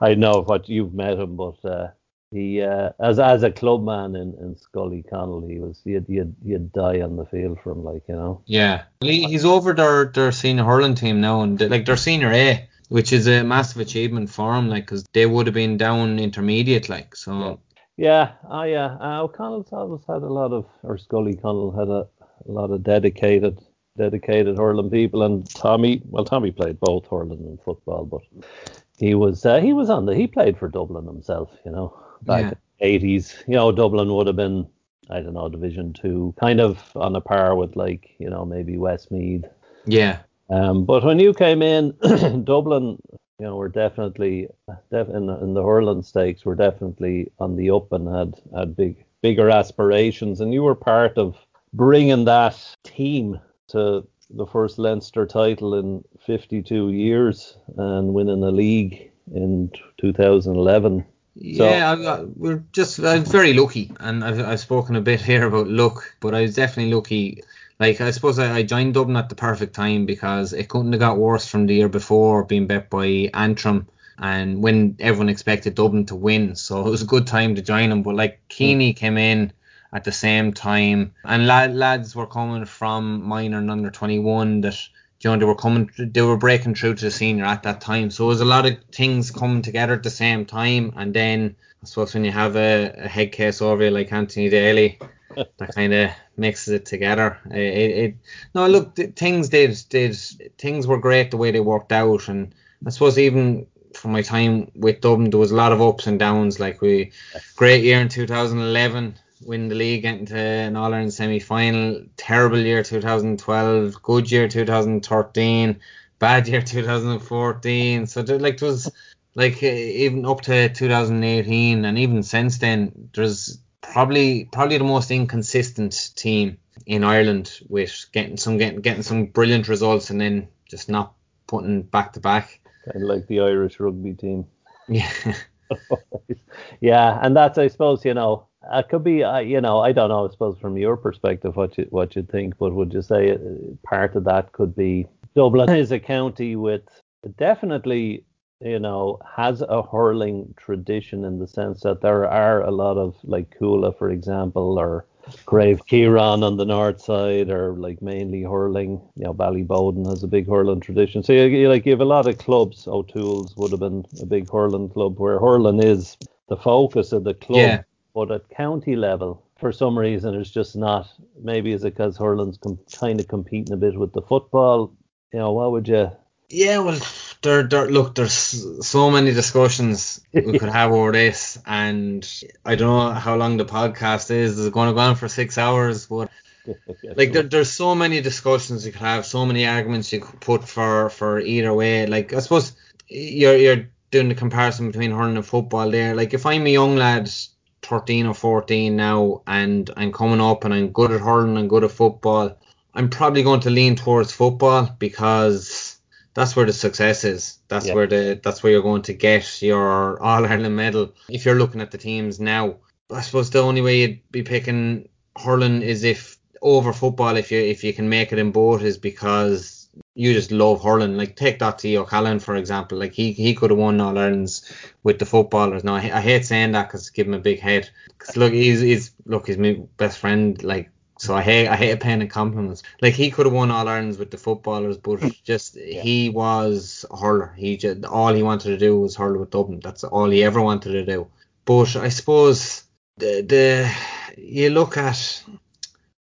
I know what you've met him, but uh, he uh, as as a clubman in, in Scoil Uí Chonaill, he was you'd, you'd you'd die on the field for him, like you know. Yeah, Well, he- he's over their their senior hurling team now, and like their senior A, which is a massive achievement for him, like because they would have been down intermediate, like so. Yeah, I uh, uh, O'Connell's always had a lot of, or Scoil Uí Chonaill had a, a lot of dedicated, dedicated hurling people, and Tommy, well, Tommy played both hurling and football, but he was uh, he was on the he played for Dublin himself, you know, back Yeah. in the eighties. You know, Dublin would have been, I don't know, Division Two, kind of on a par with like you know maybe Westmeath. Yeah, Um, but when you came in, Dublin, you know, were definitely def- in, the, in the hurling stakes were definitely on the up and had had big bigger aspirations, and you were part of bringing that team to the first Leinster title in 52 years and winning the league in 2011. Yeah. I, I, we're just I'm very lucky, and I've I've spoken a bit here about luck, but I was definitely lucky. Like I suppose I, I joined Dublin at the perfect time because it couldn't have got worse from the year before being bet by Antrim. And when everyone expected Dublin to win, so it was a good time to join them. But like hmm. Keaney came in at the same time, and lad, lads were coming from minor and under 21 that you know they were coming, they were breaking through to the senior at that time. So it was a lot of things coming together at the same time. And then I suppose when you have a, a head case over you like Anthony Daly, that kind of mixes it together. It, it, it no look, things did did things were great the way they worked out, and I suppose even from my time with Dublin, there was a lot of ups and downs. Like we, great year in 2011, win the league, get into an All Ireland semi final. Terrible year 2012, good year 2013, bad year 2014. So there, like there was like even up to 2018, and even since then, there's probably probably the most inconsistent team in Ireland with getting some getting getting some brilliant results and then just not putting back to back. Kind of like the Irish rugby team. Yeah. yeah, and that's I suppose you know it could be uh, you know I don't know I suppose from your perspective what you what you think, but would you say uh, part of that could be Dublin is a county with definitely you know has a hurling tradition in the sense that there are a lot of like Cuala for example or Craobh Chiaráin on the north side or like mainly hurling. You know, Ballyboden has a big hurling tradition. So you, you like you have a lot of clubs. O'Toole's would have been a big hurling club where hurling is the focus of the club. Yeah. But at county level, for some reason, it's just not. Maybe is it because hurling's com- kind of competing a bit with the football? You know, what would you? Yeah, well, there, there, look, there's so many discussions we could have over this, and I don't know how long the podcast is. Is it going to go on for six hours? But like, there, there's so many discussions you could have, so many arguments you could put for for either way. Like, I suppose you're you're doing the comparison between hurling and football there. Like, if I'm a young lad, 13 or 14 now, and I'm coming up and I'm good at hurling and good at football, I'm probably going to lean towards football because that's where the success is. That's Yeah. where the that's where you're going to get your All Ireland medal. If you're looking at the teams now, I suppose the only way you'd be picking hurling is if over football if you if you can make it in both is because you just love hurling. Like take that to O'Callaghan for example. Like he he could have won All Irelands with the footballers. Now I, I hate saying that because give him a big head. 'Cause look he's he's look he's my best friend. Like so I hate I hate paying compliments. Like he could have won All Irelands with the footballers, but hmm. just he was a hurler. He just all he wanted to do was hurl with Dublin. That's all he ever wanted to do. But I suppose the the you look at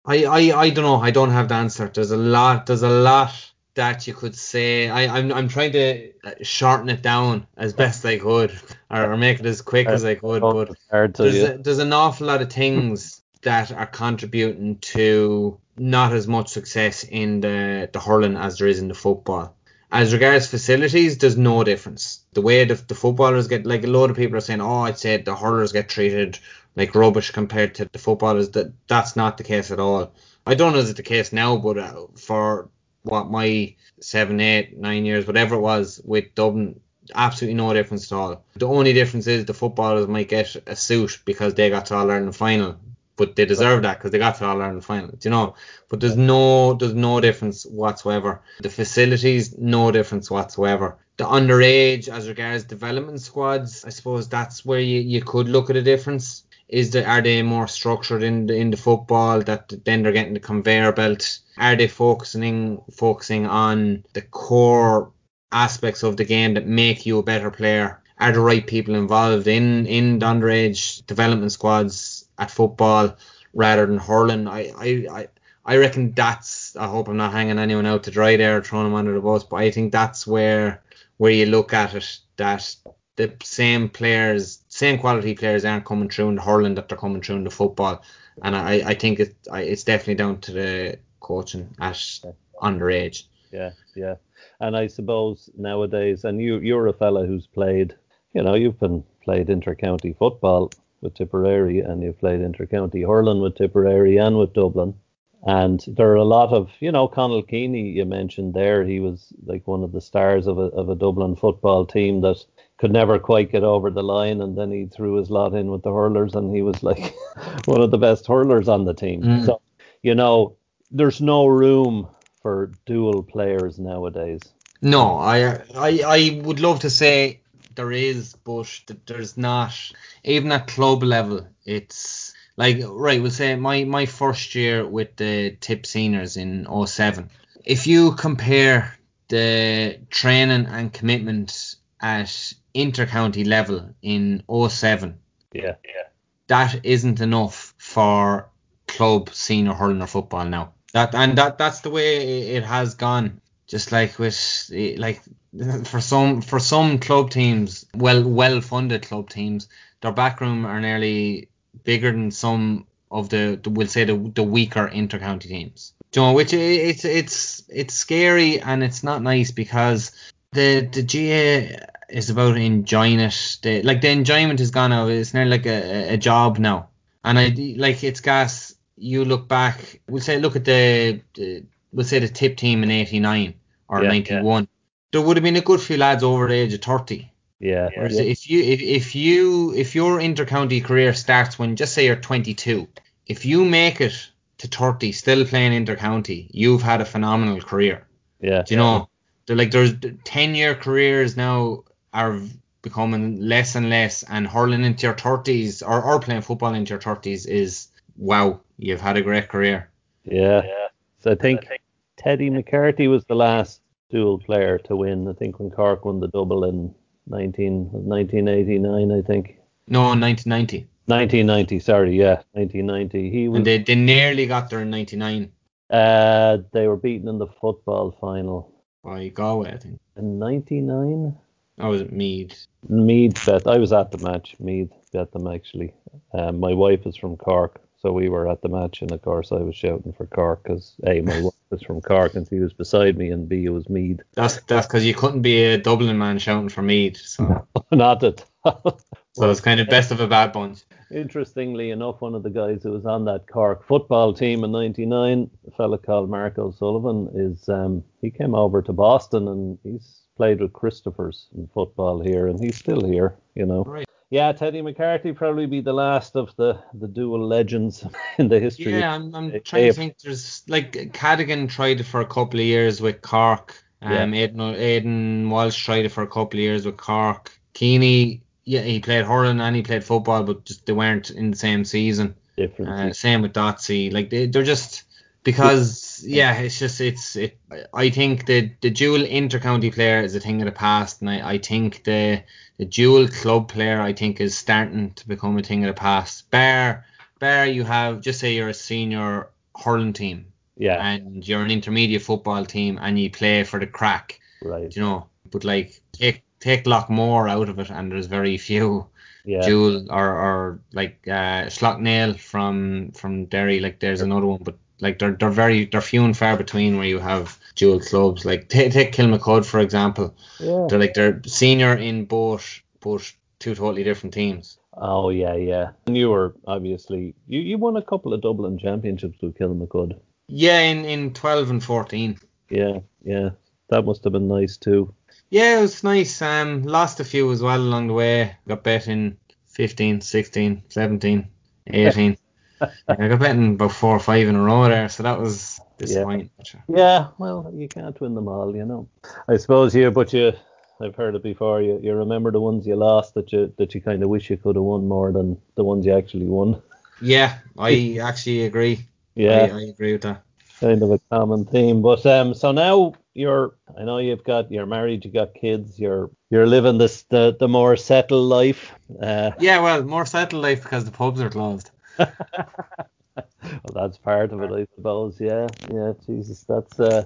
I I I don't know. I don't have the answer. There's a lot. There's a lot that you could say. I I'm I'm trying to uh, shorten it down as best I could, or, or make it as quick as I could. But it's hard to there's a, there's an awful lot of things that are contributing to not as much success in the the hurling as there is in the football. As regards facilities, there's no difference. The way the, the footballers get, like a lot of people are saying, oh, I'd say the hurlers get treated like rubbish compared to the footballers. That that's not the case at all. I don't know is it the case now, but uh, for what my seven, eight, nine years, whatever it was with Dublin, absolutely no difference at all. The only difference is the footballers might get a suit because they got to All Ireland final, but they deserve that because they got to All Ireland final. Do you know? But there's no there's no difference whatsoever. The facilities, no difference whatsoever. The underage, as regards development squads, I suppose that's where you, you could look at a difference. Is that are they more structured in the in the football that then they're getting the conveyor belt? Are they focusing focusing on the core aspects of the game that make you a better player? Are the right people involved in in the underage development squads at football rather than hurling? I I, I I reckon that's. I hope I'm not hanging anyone out to dry there, throwing them under the bus, but I think that's where where you look at it that the same players, same quality players aren't coming through in the hurling that they're coming through in the football, and I, I think it, it's definitely down to the coaching at underage. Yeah, yeah and I suppose nowadays, and you you're a fella who's played, you know, you've been played intercounty football with Tipperary, and you've played intercounty hurling with Tipperary and with Dublin. And there are a lot of, you know, Conal Keaney you mentioned there. He was like one of the stars of a of a Dublin football team that could never quite get over the line, and then he threw his lot in with the hurlers, and he was like one of the best hurlers on the team. Mm. So, you know, there's no room for dual players nowadays. No, I I I would love to say there is, but there's not. Even at club level, it's like right. We'll say my my first year with the Tip Seniors in 07. If you compare the training and commitment at intercounty level in 07, yeah, yeah, that isn't enough for club senior hurling or football now. That and that that's the way it has gone. Just like with like for some for some club teams, well well funded club teams, their backroom are nearly bigger than some of the, the we'll say the, the weaker intercounty teams. Do you know, which it's it's it's scary and it's not nice because the the GAA is about enjoying it. The, like the enjoyment is gone now. It's nearly like a, a job now. And I like it's gas you look back, we'll say look at the, the we'll say the tip team in '89 or '91. Yeah. There would have been a good few lads over the age of 30. Yeah. Whereas yeah. if you if, if you if your intercounty career starts when just say you're 22, if you make it to 30 still playing intercounty, you've had a phenomenal career. Yeah. Do you know? They're like there's 10 year careers now are becoming less and less, and hurling into your 30s or, or playing football into your 30s is wow, you've had a great career. Yeah. yeah. So I think, I think Teddy McCarthy was the last dual player to win. I think when Cork won the double in 19, 1989, I think. No, 1990. 1990, sorry, yeah, 1990. He was. And they, they nearly got there in 99. Uh, they were beaten in the football final. By Galway, I think. In 99? Oh, was it Meath? Meath bet. I was at the match. Meath bet them actually. Um, my wife is from Cork, so we were at the match, and of course I was shouting for Cork because a my wife was from Cork and she was beside me, and b it was Meath. That's that's because you couldn't be a Dublin man shouting for Meath, So not at all. so it's kind of best of a bad bunch. Interestingly enough, one of the guys who was on that Cork football team in '99, a fella called Mark O'Sullivan, is um, he came over to Boston and he's played with Christophers in football here, and he's still here, you know. Right. Yeah, Teddy McCarthy probably be the last of the the dual legends in the history. Yeah, I'm, I'm trying to think. There's like Cadogan tried it for a couple of years with Cork. Um, yeah. Aidan, Aidan Walsh tried it for a couple of years with Cork. Keaney, yeah, he played hurling and he played football, but just they weren't in the same season. Different. Uh, same with Dotsy. Like they, they're just because yeah, it's just it's it. I think the the dual intercounty player is a thing of the past, and I, I think the the dual club player I think is starting to become a thing of the past. Bear, bear, you have just say you're a senior hurling team, yeah, and you're an intermediate football team, and you play for the crack, right? You know, but like take take Loughmore out of it, and there's very few. Yeah. Dual or, or like uh, Slaughtneil from from Derry, like there's another one, but like they're they're very they're few and far between where you have dual clubs. Like take take Kilmacud for example. Yeah. They're like they're senior in both both two totally different teams. Oh yeah, yeah. And you were obviously you, you won a couple of Dublin championships with Kilmacud. Yeah, in, in 12 and 14. Yeah, yeah. That must have been nice too. Yeah, it was nice. Um, lost a few as well along the way. Got bet in 15, 16, 17, 18. I got bet in about four or five in a row there, so that was disappointing. Yeah, well, you can't win them all, you know. I suppose you, but you, I've heard it before. You, you remember the ones you lost that you that you kind of wish you could have won more than the ones you actually won. Yeah, I actually agree. Yeah, I, I agree with that. Kind of a common theme, but um, so now you're. I know you've got. You're married. You got kids. You're you're living this the the more settled life. Uh, yeah, well, more settled life because the pubs are closed. Well, that's part of it, I suppose. Yeah, yeah. Jesus, that's uh,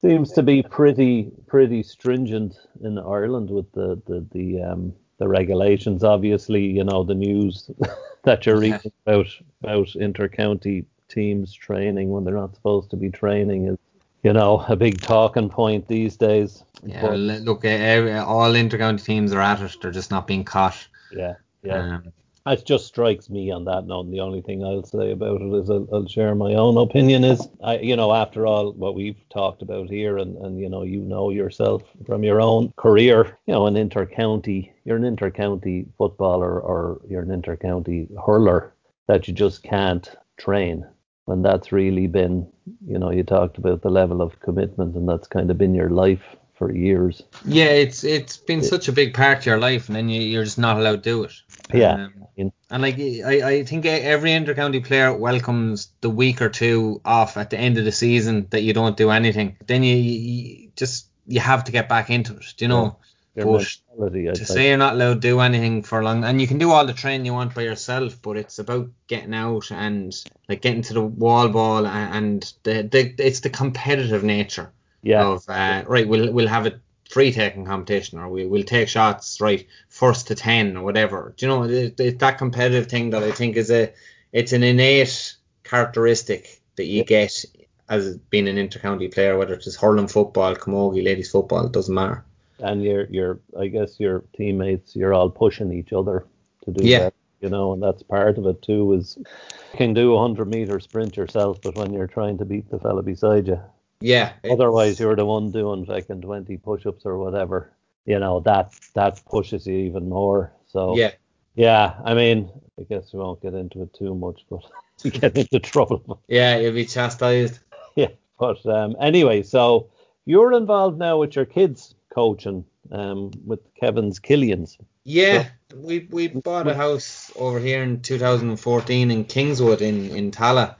seems to be pretty pretty stringent in Ireland with the the the um the regulations. Obviously, you know the news that you're reading about about intercounty teams training when they're not supposed to be training is you know a big talking point these days. Yeah, but, look, all intercounty teams are at it. They're just not being caught. Yeah, yeah. Um, it just strikes me on that note. And the only thing I'll say about it is I'll, I'll, share my own opinion. Is I, you know, after all what we've talked about here, and and you know, you know yourself from your own career, you know, an intercounty, you're an intercounty footballer or you're an intercounty hurler that you just can't train. And that's really been, you know, you talked about the level of commitment, and that's kind of been your life for years. Yeah, it's it's been it, such a big part of your life, and then you, you're just not allowed to do it. Yeah. Um, and like I, I think every intercounty player welcomes the week or two off at the end of the season that you don't do anything. Then you, you just you have to get back into it, do you know? Yeah. But to say you're not allowed to do anything for long, and you can do all the training you want by yourself, but it's about getting out and like getting to the wall ball and, and the, the it's the competitive nature yeah. of uh, right we'll we'll have a free taking competition or we, we'll take shots right first to 10 or whatever do you know it, it, that competitive thing that i think is a it's an innate characteristic that you get as being an intercounty player whether it's hurling football camogie ladies football it doesn't matter and your your i guess your teammates you're all pushing each other to do yeah. that you know and that's part of it too is you can do a 100 meter sprint yourself but when you're trying to beat the fella beside you yeah. Otherwise, you're the one doing fucking 20 push-ups or whatever. You know that that pushes you even more. So yeah, yeah. I mean, I guess we won't get into it too much, but you get into trouble. Yeah, you'll be chastised. Yeah, but um, anyway, so you're involved now with your kids coaching um, with Kevin's Killians. Yeah, so, we we bought a house over here in 2014 in Kingswood in in Tallaght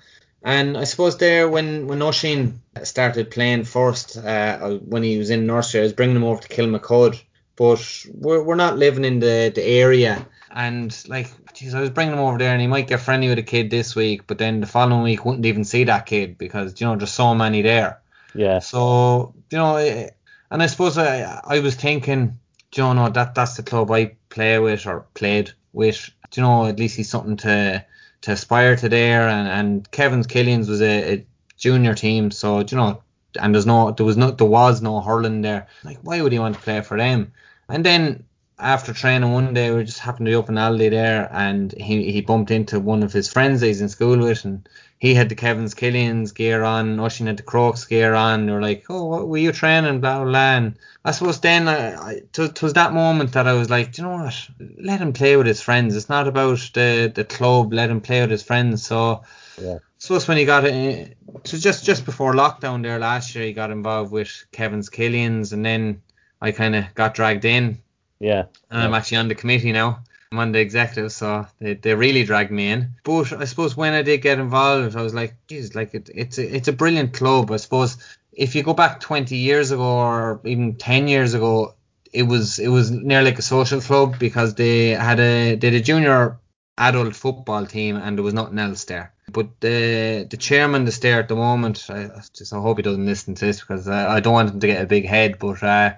and I suppose there, when when Oisín started playing first, uh, when he was in nursery, I was bringing him over to Kilmacud. But we're, we're not living in the, the area. And like, geez, I was bringing him over there, and he might get friendly with a kid this week, but then the following week wouldn't even see that kid because you know there's so many there. Yeah. So you know, eh, and I suppose I I was thinking, you know, that that's the club I play with or played with. you know, at least he's something to to aspire to there. And, and Kevin's Killians was a, a junior team, so you know, and there's no there was no there was no hurling there. Like, why would he want to play for them? And then after training one day, we just happened to be up in Aldi there, and he, he bumped into one of his friends that he's in school with, and he had the Kevin's Killians gear on, Oisín had the Crokes gear on. They were like, "Oh, what were you training?" Blah blah. blah. And I suppose then I, it was that moment that I was like, you know what? Let him play with his friends. It's not about the the club. Let him play with his friends. So. Yeah. So when he got it, so just just before lockdown there last year, he got involved with Kevin's Killians, and then I kind of got dragged in yeah. And I'm actually on the committee now. I'm on the executive, so they, they really dragged me in. But I suppose when I did get involved, I was like, geez, like it, it's a, it's a brilliant club. I suppose if you go back 20 years ago or even 10 years ago, it was it was nearly like a social club because they had a they had a junior adult football team and there was nothing else there. But the the chairman that's there at the moment, I just I hope he doesn't listen to this because I, I don't want him to get a big head, but uh,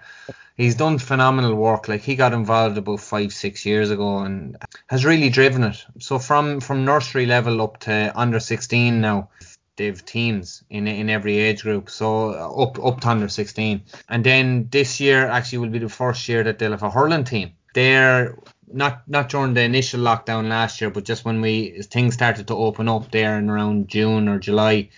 he's done phenomenal work. Like he got involved about five, six years ago and has really driven it. So from from nursery level up to under 16 now, they've teams in in every age group. So up up to under 16, and then this year actually will be the first year that they'll have a hurling team. They're not not during the initial lockdown last year, but just when we things started to open up there in around June or July,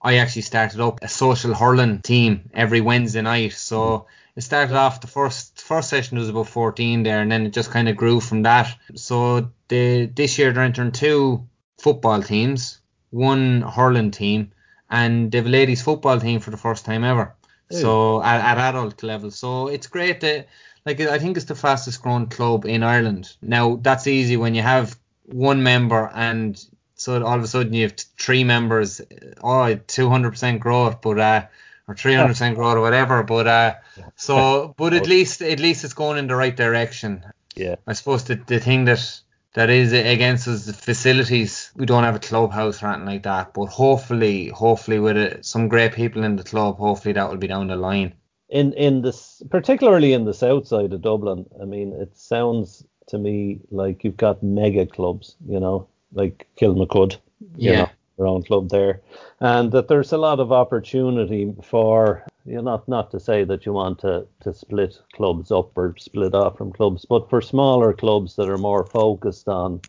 I actually started up a social hurling team every Wednesday night. So it started off the first first session was about 14 there, and then it just kind of grew from that. So the this year they're entering two football teams, one hurling team, and they've a ladies football team for the first time ever. So at, at adult level, so it's great that like I think it's the fastest growing club in Ireland. Now that's easy when you have one member and so all of a sudden you have three members. Oh, 200% growth, but uh, or 300% growth or whatever. But uh, so but at least at least it's going in the right direction. Yeah. I suppose the the thing that that is against us the facilities. We don't have a clubhouse or anything like that. But hopefully, hopefully with it, some great people in the club, hopefully that will be down the line. In in this, particularly in the south side of Dublin, I mean, it sounds to me like you've got mega clubs. You know, like Kilmacud, you Yeah. know, their own club there, and that there's a lot of opportunity for you know, not not to say that you want to to split clubs up or split off from clubs, but for smaller clubs that are more focused on,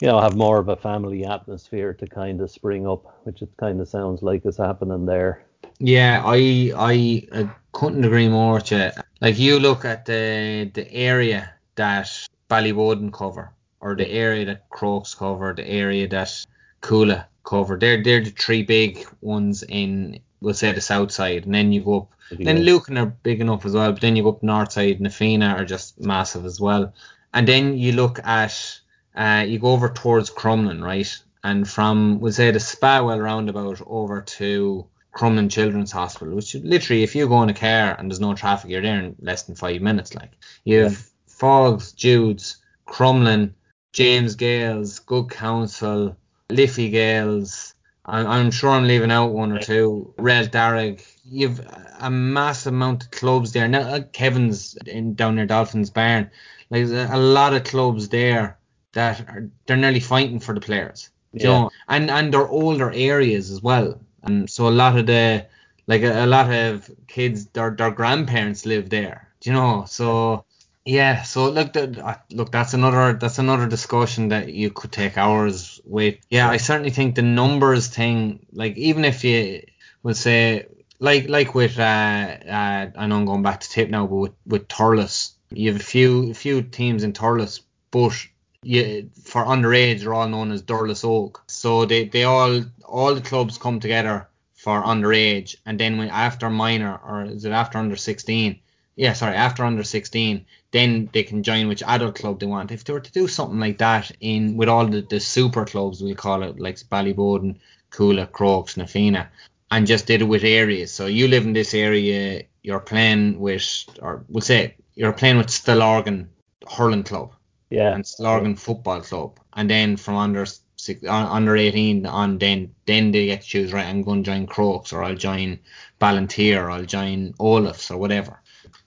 you know, have more of a family atmosphere to kind of spring up, which it kind of sounds like is happening there. Yeah, I I uh, couldn't agree more with you. Like you look at the the area that Ballyboden cover, or the area that Crokes cover, the area that Cuala cover. They're they're the three big ones in we'll say the south side, and then you go up. Then Lucan are big enough as well, but then you go up north side, Na Fianna are just massive as well. And then you look at uh, you go over towards Crumlin, right? And from we'll say the Spawell roundabout over to Crumlin Children's Hospital, which literally if you go in a car and there's no traffic, you're there in less than five minutes. Like you have Faughs, Jude's, Crumlin, James Gaels, Good Counsel, Liffey Gaels. I'm, I'm sure I'm leaving out one or two. Red Darrig. You've a massive amount of clubs there. Now uh, Kevin's in down near Dolphins Barn. Like there's a, a lot of clubs there that are they're nearly fighting for the players. Do You Yeah. know, and and they're older areas as well. And so a lot of the like a, a lot of kids their their grandparents live there. You know? So yeah, so look, that, look, that's another that's another discussion that you could take hours with. Yeah, I certainly think the numbers thing, like even if you would say, like like with, uh, uh, I know I'm going back to tip now, but with with Thurles, you have a few a few teams in Thurles, but you, for underage, they're all known as Durlas Óg. So they they all all the clubs come together for underage, and then when after minor or is it after under 16? Yeah, sorry, after under 16, then they can join which adult club they want. If they were to do something like that in with all the, the super clubs, we'll call it like Ballyboden, Cuala, Crokes, Na Fianna, and just did it with areas. So you live in this area, you're playing with, or we'll say you're playing with Stillorgan Hurling Club Yeah. and Stillorgan Football Club, and then from under six, uh, under 18 on, then then they get to choose right. I'm going to join Crokes, or I'll join Ballinteer, or I'll join Olaf's, or whatever.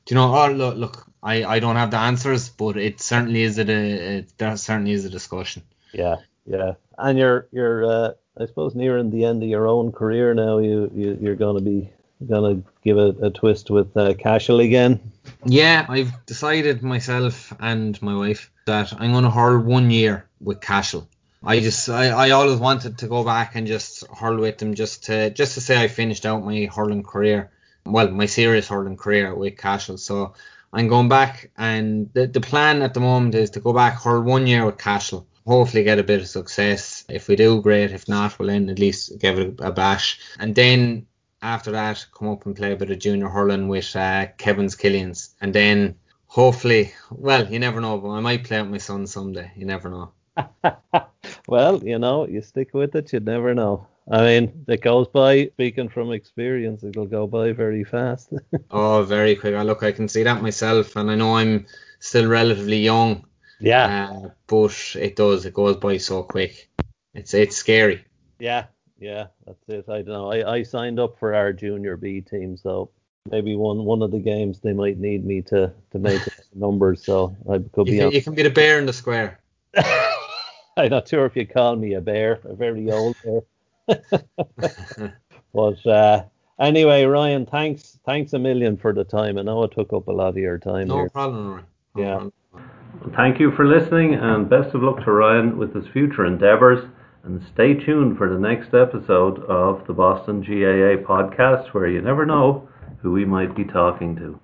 Do you know? Oh, look, look, I, I don't have the answers, but it certainly is a, a there certainly is a discussion. Yeah, yeah. And you're you're uh, I suppose nearing the end of your own career now. You, you you're gonna be gonna give a, a twist with uh, Cashel again. Yeah, I've decided myself and my wife that I'm going to hurl one year with Cashel. I just I, I always wanted to go back and just hurl with them just to just to say I finished out my hurling career. Well, my serious hurling career with Cashel. So I'm going back and the, the plan at the moment is to go back hurl one year with Cashel. Hopefully get a bit of success. If we do, great. If not, we'll then at least give it a, a bash. And then after that, come up and play a bit of junior hurling with uh, Kevin's Killians. And then hopefully, well, you never know, but I might play with my son someday. You never know. well, you know, you stick with it, you never know. I mean, it goes by. Speaking from experience, it'll go by very fast. Oh, very quick. I look, I can see that myself, and I know I'm still relatively young, yeah, uh, but it does. It goes by so quick. It's it's scary. yeah, yeah. That's it. I don't know. I, I signed up for our junior B team, so maybe one one of the games they might need me to to make numbers. So I could You be can, on. you can be the bear in the square. I'm not sure if you call me a bear, a very old bear. but uh, anyway, Ryan, thanks, thanks a million for the time. I know it took up a lot of your time No here. problem, Rory. No Yeah. problem. Thank you for listening, and best of luck to Ryan with his future endeavours. And stay tuned for the next episode of the Boston GAA podcast, where you never know who we might be talking to.